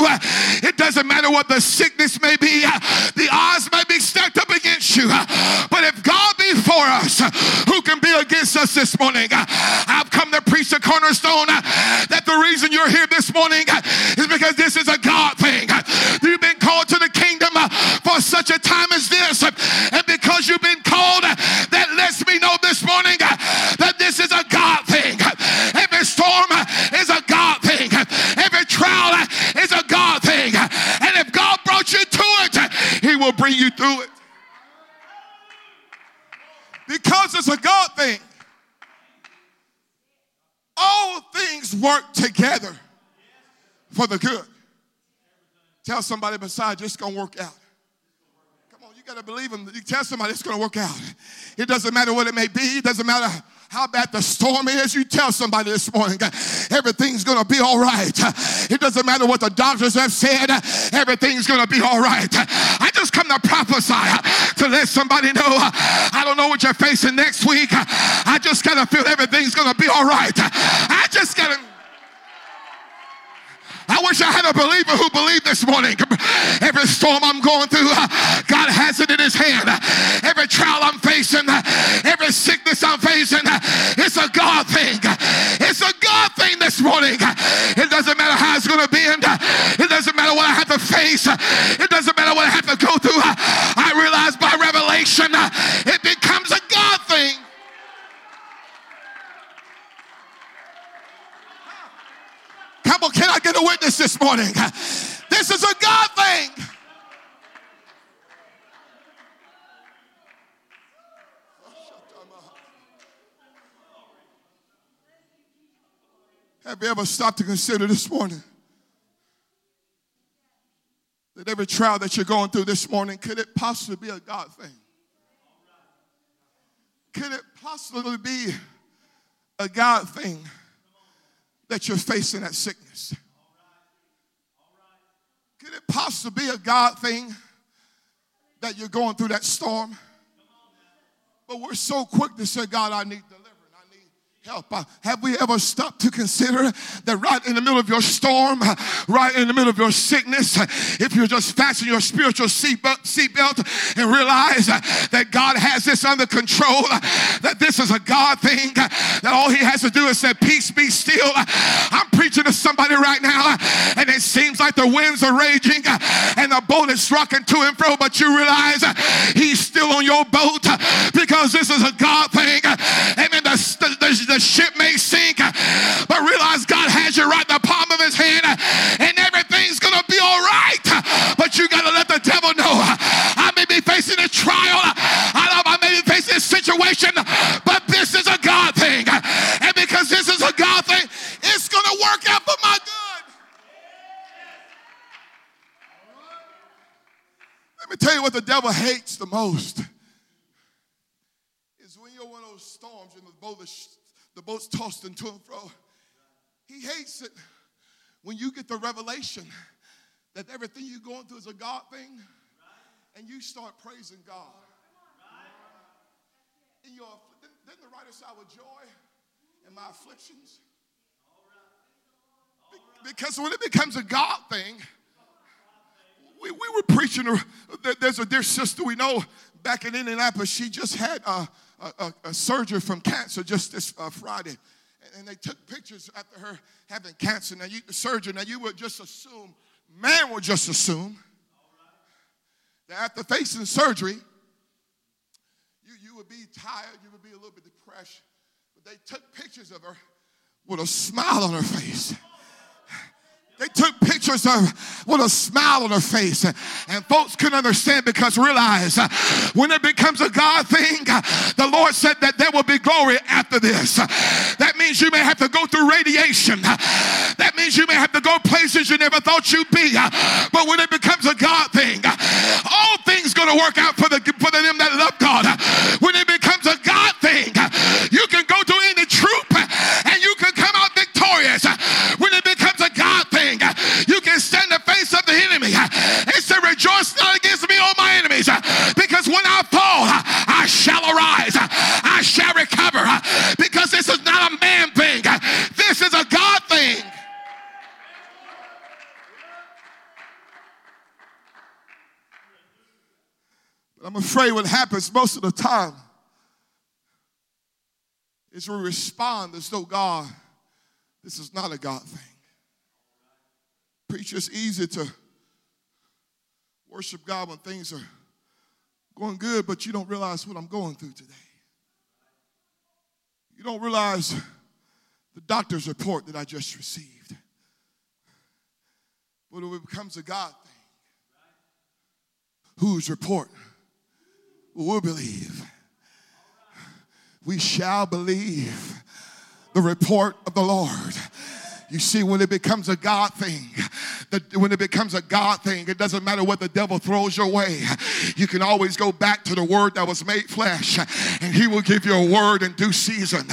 it doesn't matter what the sickness may be, the odds may be stacked up against you. Uh, but if God be for us, uh, who can be against us this morning? Uh, I've come to preach the cornerstone that the reason you're here this morning is because this is a God thing. You've been called to the kingdom for such a time as this. And because you've been called, that lets me know this morning Bring you through it. Because it's a God thing. All things work together for the good. Tell somebody beside you it's going to work out. Come on, you got to believe him. You tell somebody it's going to work out. It doesn't matter what it may be. It doesn't matter how bad the storm is. You tell somebody this morning everything's going to be all right. It doesn't matter what the doctors have said. Everything's going to be all right. I just come to prophesy to let somebody know I don't know what you're facing next week. I just got to feel everything's going to be all right. I just got to wish I had a believer who believed this morning. Every storm I'm going through, God has it in his hand. Every trial I'm facing, every sickness I'm facing, it's a God thing. It's a God thing this morning. It doesn't matter how it's going to be. It doesn't matter what I have to face. It doesn't matter what I have to go through. I realize by revelation, it becomes a God thing. On, can I get a witness this morning? This is a God thing. Have you ever stopped to consider this morning that every trial that you're going through this morning, could it possibly be a God thing? Could it possibly be a God thing? That you're facing that sickness? Could it possibly be a God thing that you're going through that storm? But we're so quick to say, God, I need deliverance help. Uh, have we ever stopped to consider that right in the middle of your storm, uh, right in the middle of your sickness, uh, if you just fasten your spiritual seatbelt seat and realize uh, that God has this under control, uh, that this is a God thing, uh, that all He has to do is say, Peace be still. I'm preaching to somebody right now, and it seems like the winds are raging and the boat is rocking to and fro, but you realize He's still on your boat because this is a God thing. Amen. The, the, the, the ship may sink, but realize God has you right in the palm of his hand and everything's going to be all right. But you got to let the devil know I may be facing a trial, I may be facing a situation, but this is a God thing. And because this is a God thing, it's going to work out for my good. Let me tell you what the devil hates the most. Both the boat's tossed and to and fro. He hates it when you get the revelation that everything you're going through is a God thing and you start praising God. In your, didn't the writer said, I with joy in my afflictions? Because when it becomes a God thing, we, we were preaching, there's a dear sister we know back in Indianapolis. She just had a, a, a surgery from cancer just this uh, Friday. And they took pictures after her having cancer. Now, you, the surgeon, now you would just assume, man would just assume that after facing surgery, you, you would be tired, you would be a little bit depressed. But they took pictures of her with a smile on her face. They took pictures of with a smile on her face. And folks couldn't understand because realize when it becomes a God thing, the Lord said that there will be glory after this. That means you may have to go through radiation. That means you may have to go places you never thought you'd be. But when it becomes a God thing, all things going to work out for the for them that love God. When it becomes Rejoice not against me, all my enemies, uh, because when I fall, uh, I shall arise, uh, I shall recover, because this is not a man thing, this is a God thing. But I'm afraid what happens most of the time is we respond as though God, this is not a God thing. Preacher, it's easy to worship God when things are going good, but you don't realize what I'm going through today. You don't realize the doctor's report that I just received. But it becomes a God thing. Whose report will believe? We shall believe the report of the Lord. You see, when it becomes a God thing, that when it becomes a God thing, it doesn't matter what the devil throws your way. You can always go back to the word that was made flesh, and he will give you a word in due season.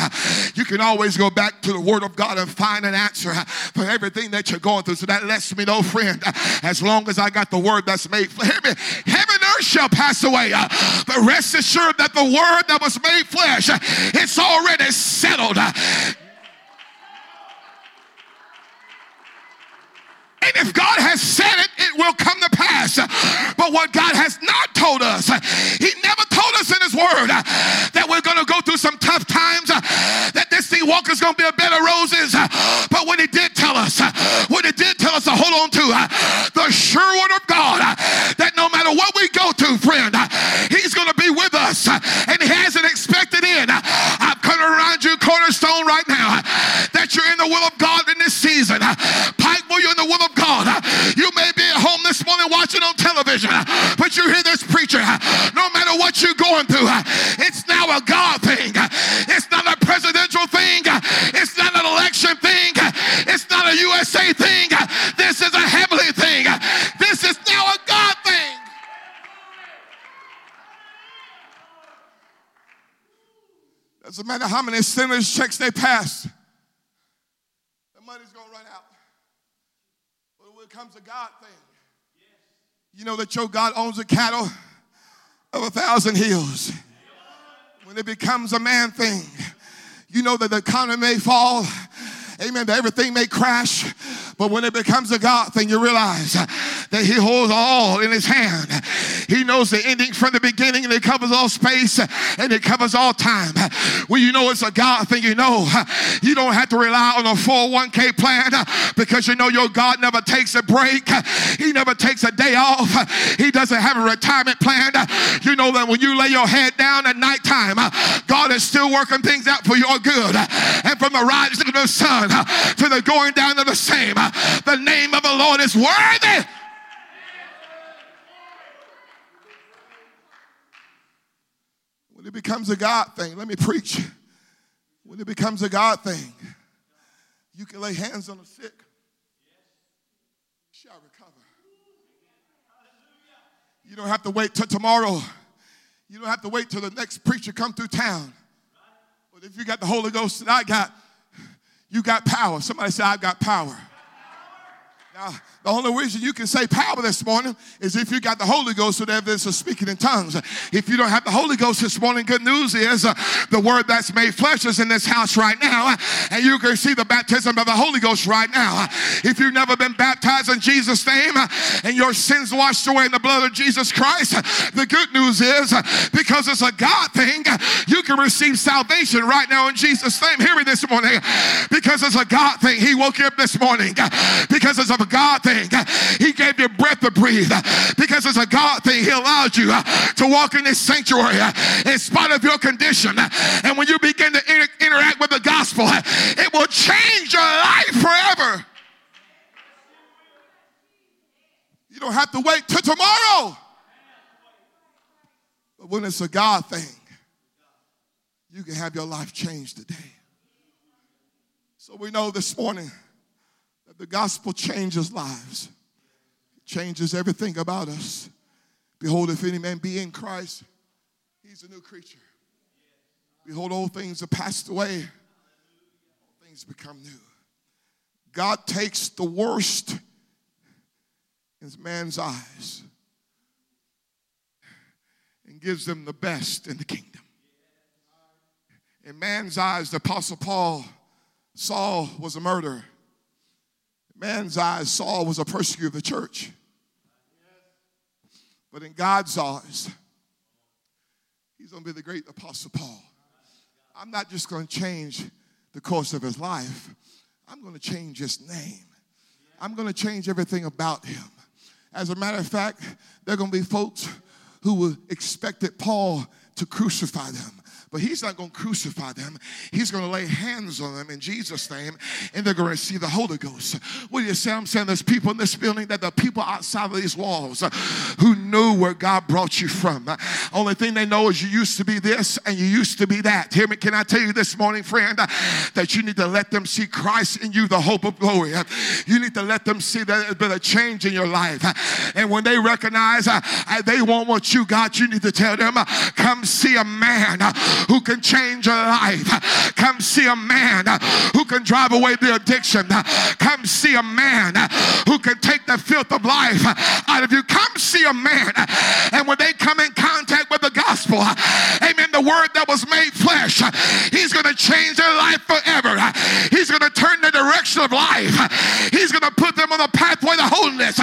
You can always go back to the word of God and find an answer for everything that you're going through. So that lets me know, friend, as long as I got the word that's made flesh, heaven, heaven and earth shall pass away. But rest assured that the word that was made flesh, it's already settled. And if God has said it, it will come to pass. But what God has not told us, He never told us in His Word that we're going to go through some tough times, that this thing walk is going to be a bed of roses. But what He did tell us, what He did tell us to hold on to, the sure word of God, that no matter what we go through, friend, He's going to be with us. And He has an expected end. I've come around you, Cornerstone, right now, that you're in the will of God in this season. Pikeville, you're in the will of God. You may be at home on television, but you hear this preacher. No matter what you're going through, it's now a God thing. It's not a presidential thing. It's not an election thing. It's not a USA thing. This is a heavenly thing. This is now a God thing. Doesn't matter how many sinners checks they pass. The money's going to run out. But when it comes to God thing, you know that God owns the cattle of a thousand hills. When it becomes a man thing, you know that the economy may fall. Amen. That everything may crash. But when it becomes a God thing, you realize that He holds all in His hand. He knows the ending from the beginning, and it covers all space and it covers all time. When you know it's a God thing, you know you don't have to rely on a 401k plan because you know your God never takes a break. He never takes a day off. He doesn't have a retirement plan. You know that when you lay your head down at nighttime, God is still working things out for your good. And from the rising of the sun to the going down of the same, the name of the Lord is worthy. It becomes a God thing, let me preach. When it becomes a God thing, you can lay hands on the sick, shall recover. You don't have to wait till tomorrow. You don't have to wait till the next preacher come through town. But if you got the Holy Ghost that I got, you got power. Somebody say, I've got power. Now, the only reason you can say power this morning is if you got the Holy Ghost with evidence of speaking in tongues. If you don't have the Holy Ghost this morning, good news is uh, the word that's made flesh is in this house right now, uh, and you can see the baptism of the Holy Ghost right now. Uh, if you've never been baptized in Jesus' name uh, and your sins washed away in the blood of Jesus Christ, the good news is because it's a God thing, you can receive salvation right now in Jesus' name. Hear me this morning. Because it's a God thing, He woke you up this morning. Because it's a God thing, uh, He gave you breath to breathe. Because it's a God thing, He allowed you to walk in this sanctuary in spite of your condition. And when you begin to inter- interact with the gospel, it will change your life forever. You don't have to wait till tomorrow. But when it's a God thing, you can have your life changed today. So we know this morning the gospel changes lives, changes everything about us. Behold, if any man be in Christ, he's a new creature. Behold, all things are passed away, all things become new. God takes the worst in man's eyes and gives them the best in the kingdom. In man's eyes, the Apostle Paul, Saul was a murderer. Man's eyes, Saul was a persecutor of the church. But in God's eyes, he's going to be the great Apostle Paul. I'm not just going to change the course of his life, I'm going to change his name. I'm going to change everything about him. As a matter of fact, there are going to be folks who expected Paul to crucify them. But he's not going to crucify them. He's going to lay hands on them in Jesus' name, and they're going to receive the Holy Ghost. What do you say? I'm saying there's people in this building that the people outside of these walls uh, who know where God brought you from. Only thing they know is you used to be this and you used to be that. Hear me? Can I tell you this morning, friend, uh, that you need to let them see Christ in you, the hope of glory. Uh, You need to let them see that there's been a change in your life. And when they recognize they want what you got, you need to tell them, come see a man who can change a life. Come see a man who can drive away the addiction. Come see a man who can take the filth of life out of you. Come see a man. And when they come in contact with the gospel, amen, the word that was made flesh, he's going to change their life forever. He's going to turn the direction of life. He's going to put them on the pathway to holiness.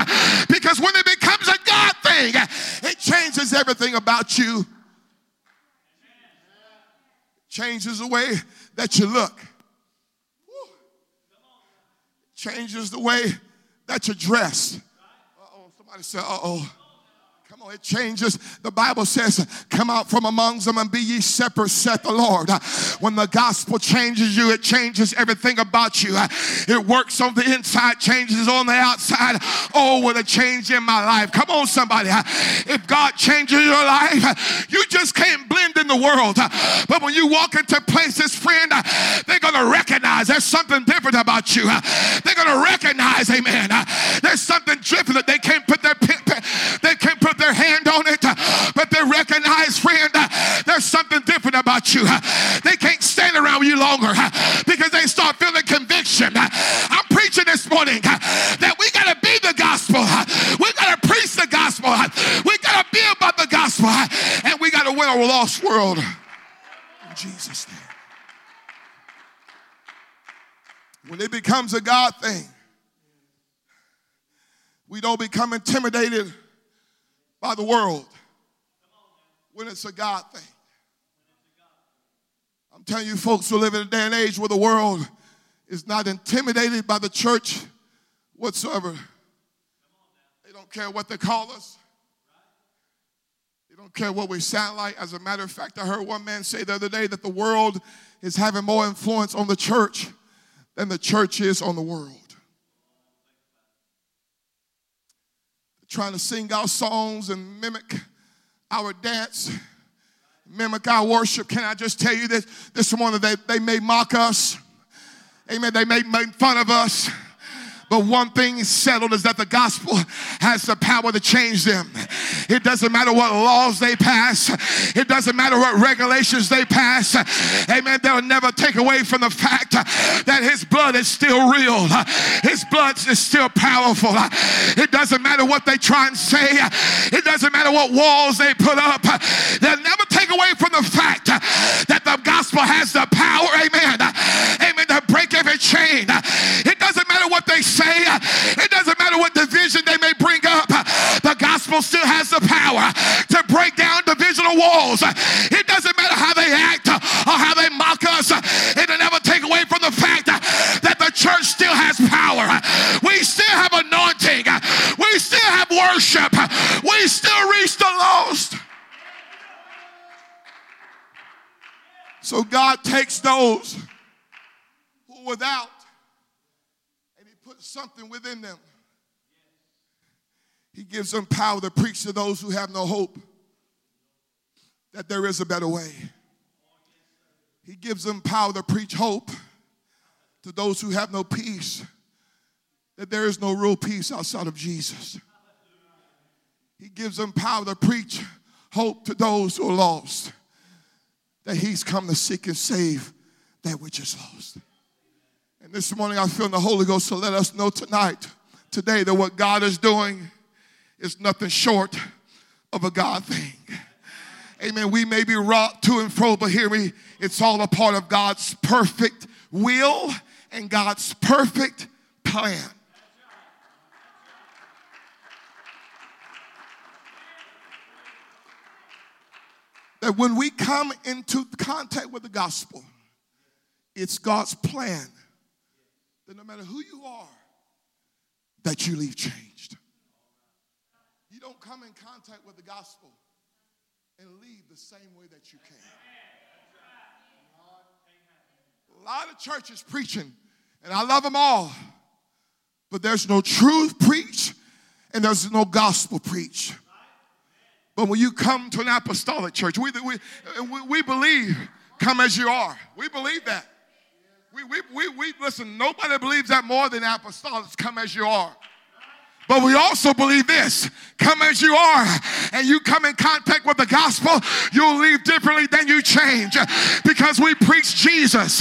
Because when it becomes a God thing, it changes everything about you. Changes the way that you look. Changes the way that you dress. Uh-oh, somebody said, uh-oh. Come on, it changes. The Bible says, Come out from amongst them and be ye separate, saith the Lord. When the gospel changes you, it changes everything about you. It works on the inside, changes on the outside. Oh, what a change in my life. Come on, somebody. If God changes your life, you just can't blend in the world. But when you walk into places, friend, they're going to recognize there's something different about you. They're going to recognize, amen, there's something different that they can't put their they can't their hand on it, but they recognize, friend, there's something different about you. They can't stand around you longer because they start feeling conviction. I'm preaching this morning that we got to be the gospel. We got to preach the gospel. We got to be about the gospel. And we got to win a lost world. In Jesus' name. When it becomes a God thing, we don't become intimidated by the world when it's a God thing. I'm telling you, folks, who live in a day and age where the world is not intimidated by the church whatsoever. They don't care what they call us. They don't care what we sound like. As a matter of fact, I heard one man say the other day that the world is having more influence on the church than the church is on the world. Trying to sing our songs and mimic our dance, mimic our worship. Can I just tell you this? This morning they, they may mock us. Amen. They may make fun of us. But one thing settled is that the gospel has the power to change them. It doesn't matter what laws they pass, it doesn't matter what regulations they pass. Amen. They'll never take away from the fact that his blood is still real, his blood is still powerful. It doesn't matter what they try and say, it doesn't matter what walls they put up. They'll never take away from the fact that the gospel has the power, amen, amen, to break every chain. It doesn't matter what they say, it doesn't matter what division they may bring up. The gospel still has the power to break down divisional walls. It doesn't matter how they act or how they mock us, it'll never take away from the fact that the church still has power. We still have anointing, we still have worship, we still reach the lost. So God takes those who without something within them. He gives them power to preach to those who have no hope that there is a better way. He gives them power to preach hope to those who have no peace, that there is no real peace outside of Jesus. He gives them power to preach hope to those who are lost that he's come to seek and save that which is lost. And this morning I feel in the Holy Ghost to let us know tonight, today, that what God is doing is nothing short of a God thing. Amen. We may be rocked to and fro, but hear me, it's all a part of God's perfect will and God's perfect plan. that when we come into contact with the gospel, it's God's plan that no matter who you are, that you leave changed. You don't come in contact with the gospel and leave the same way that you came. A lot of churches preaching, and I love them all, but there's no truth preach and there's no gospel preach. But when you come to an apostolic church, we, we, we believe come as you are. We believe that. We, we, we, we, listen, nobody believes that more than apostolics come as you are. But we also believe this come as you are, and you come in contact with the gospel, you'll leave differently than you change because we preach Jesus.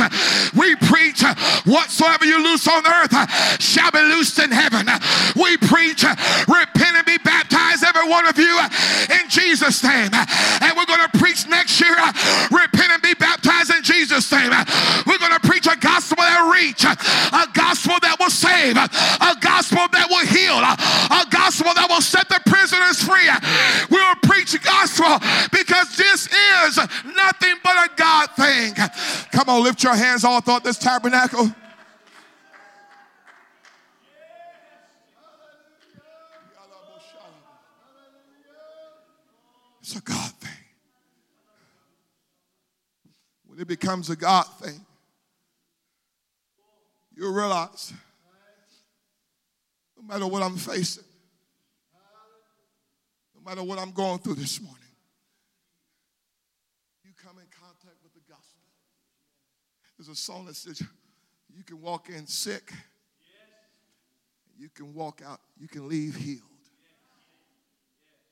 We preach whatsoever you loose on earth shall be loosed in heaven. We preach repent and be baptized, every one of you, in Jesus' name. And we're going to preach next year repent and be baptized in Jesus' name. We're going to preach gospel that reach, a gospel that will save, a gospel that will heal a gospel that will set the prisoners free. We will preach gospel because this is nothing but a God thing. Come on, lift your hands all throughout this tabernacle. It's a God thing. When it becomes a God thing, you realize no matter what I'm facing, no matter what I'm going through this morning, you come in contact with the gospel. There's a song that says, You can walk in sick, you can walk out, you can leave healed.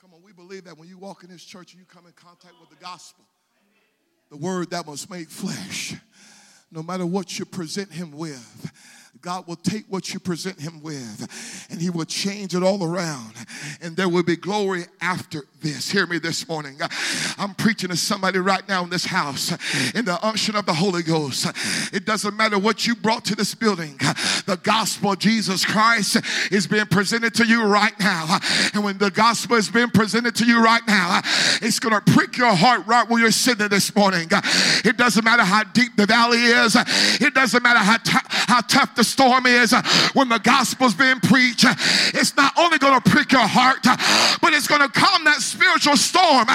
Come on, we believe that when you walk in this church and you come in contact with the gospel, the word that was made flesh, no matter what you present him with, God will take what you present him with and he will change it all around. And there will be glory after this. Hear me this morning. I'm preaching to somebody right now in this house in the unction of the Holy Ghost. It doesn't matter what you brought to this building, the gospel of Jesus Christ is being presented to you right now. And when the gospel is being presented to you right now, it's going to prick your heart right where you're sitting this morning. It doesn't matter how deep the valley is, it doesn't matter how, t- how tough the storm is. Uh, when the gospel's being preached, uh, it's not only going to prick your heart, uh, but it's going to calm that spiritual storm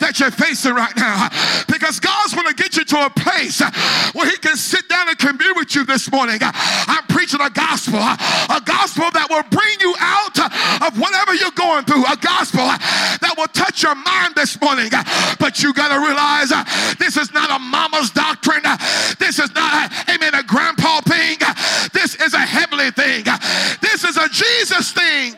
that you're facing right now. Because God's going to get you to a place where He can sit down and commune with you this morning. I'm preaching a gospel, a gospel that will bring you out of whatever you're going through, a gospel that will touch your mind this morning. But you got to realize this is not a mama's doctrine. This thing. This is a Jesus thing.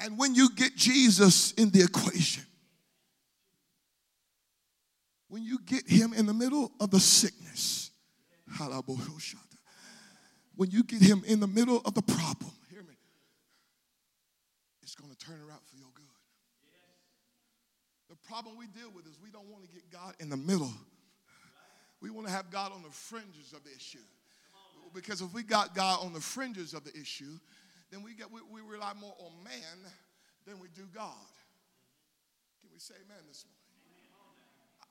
And when you get Jesus in the equation, when you get him in the middle of the sickness, when you get him in the middle of the problem, hear me, it's going to turn around for your good. The problem we deal with is we don't want to get God in the middle. We want to have God on the fringes of the issue. Because if we got God on the fringes of the issue, then we, get, we, we rely more on man than we do God. Can we say amen this morning?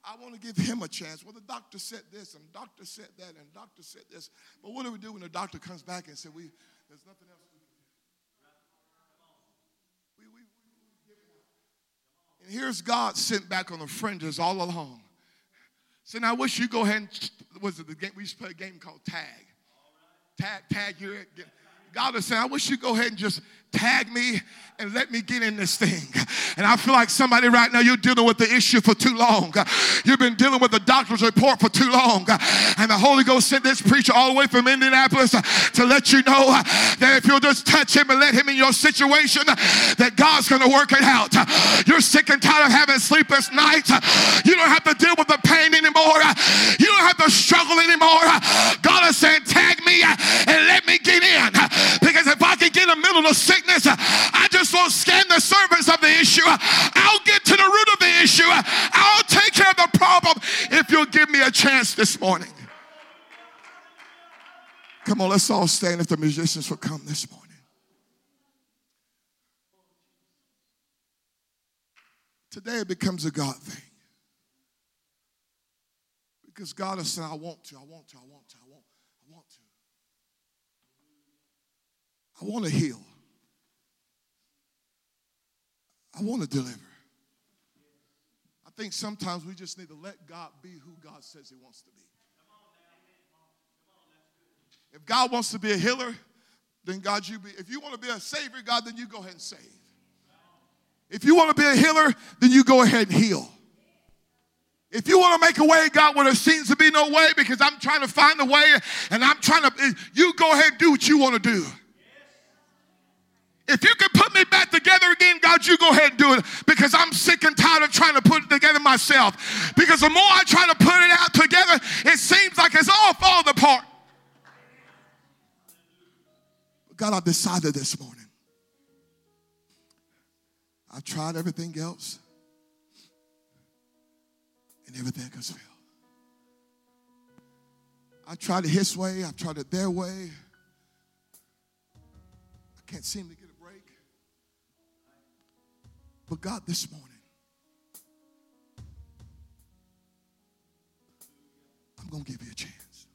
I want to give him a chance. Well, the doctor said this, and the doctor said that, and the doctor said this. But what do we do when the doctor comes back and says, we, there's nothing else we can do? We, we, we, and here's God sent back on the fringes all along. So now I wish you go ahead and, was it the game, we used to play a game called tag. Tag, tag, you're, God is saying, I wish you go ahead and just tag me and let me get in this thing. And I feel like somebody right now, you're dealing with the issue for too long. You've been dealing with the doctor's report for too long. And the Holy Ghost sent this preacher all the way from Indianapolis to let you know that if you'll just touch him and let him in your situation, that God's going to work it out. You're sick and tired of having sleepless nights. You don't have to deal with the pain anymore. You don't have to struggle anymore. God is saying, tag me and let me get in. Because if I can get in the middle of sickness, I just won't scan the surface of the issue. I'll get to the root of the issue. I'll take care of the problem if you'll give me a chance this morning. Come on, let's all stand if the musicians will come this morning. Today it becomes a God thing. Because God has said, I want to, I want to, I want to, I want, I want to. I want to heal. I want to deliver. I think sometimes we just need to let God be who God says He wants to be. If God wants to be a healer, then God, you be. If you want to be a savior, God, then you go ahead and save. If you want to be a healer, then you go ahead and heal. If you want to make a way, God, where there seems to be no way, because I'm trying to find a way and I'm trying to, you go ahead and do what you want to do. If you can put me back together again, God, you go ahead and do it because I'm sick and tired of trying to put it together myself. Because the more I try to put it out together, it seems like it's all falling apart. God, I've decided this morning. I've tried everything else, and everything has failed. I tried it his way, I've tried it their way. I can't seem to get. But God, this morning, I'm going to give you a chance.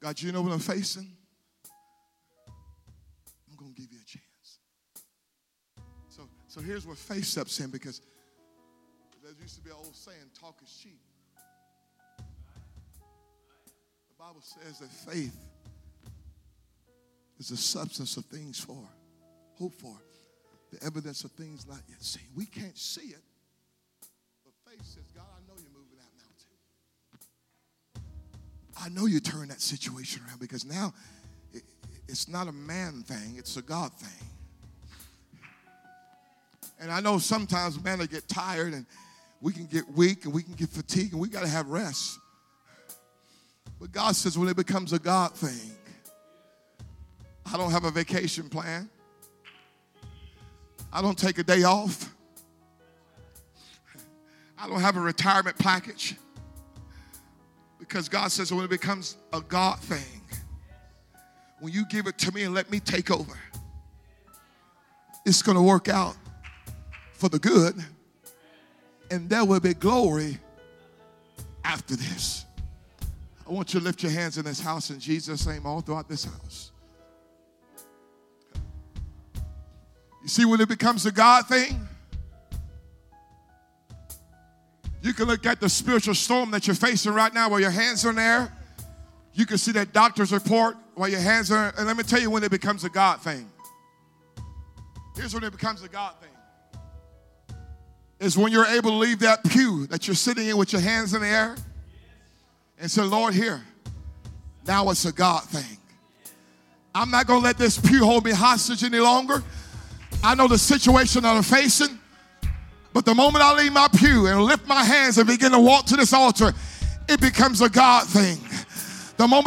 God, you know what I'm facing? I'm going to give you a chance. So, so here's where faith steps in because there used to be an old saying, talk is cheap. The Bible says that faith is the substance of things for, hope for, the evidence of things not yet seen. We can't see it, but faith says, God, I know you're moving that mountain. I know you turn that situation around because now it, it's not a man thing, it's a God thing. And I know sometimes men will get tired and we can get weak and we can get fatigued and we got to have rest. But God says when it becomes a God thing, I don't have a vacation plan. I don't take a day off. I don't have a retirement package. Because God says when it becomes a God thing, when you give it to me and let me take over, it's going to work out for the good, and there will be glory after this. I want you to lift your hands in this house in Jesus' name, all throughout this house. You see, when it becomes a God thing, you can look at the spiritual storm that you're facing right now while your hands are in there. You can see that doctor's report while your hands are, and let me tell you when it becomes a God thing. Here's when it becomes a God thing is when you're able to leave that pew that you're sitting in with your hands in the air and say, Lord, here, Now it's a God thing. I'm not going to let this pew hold me hostage any longer. I know the situation that I'm facing, but the moment I leave my pew and lift my hands and begin to walk to this altar, it becomes a God thing. The moment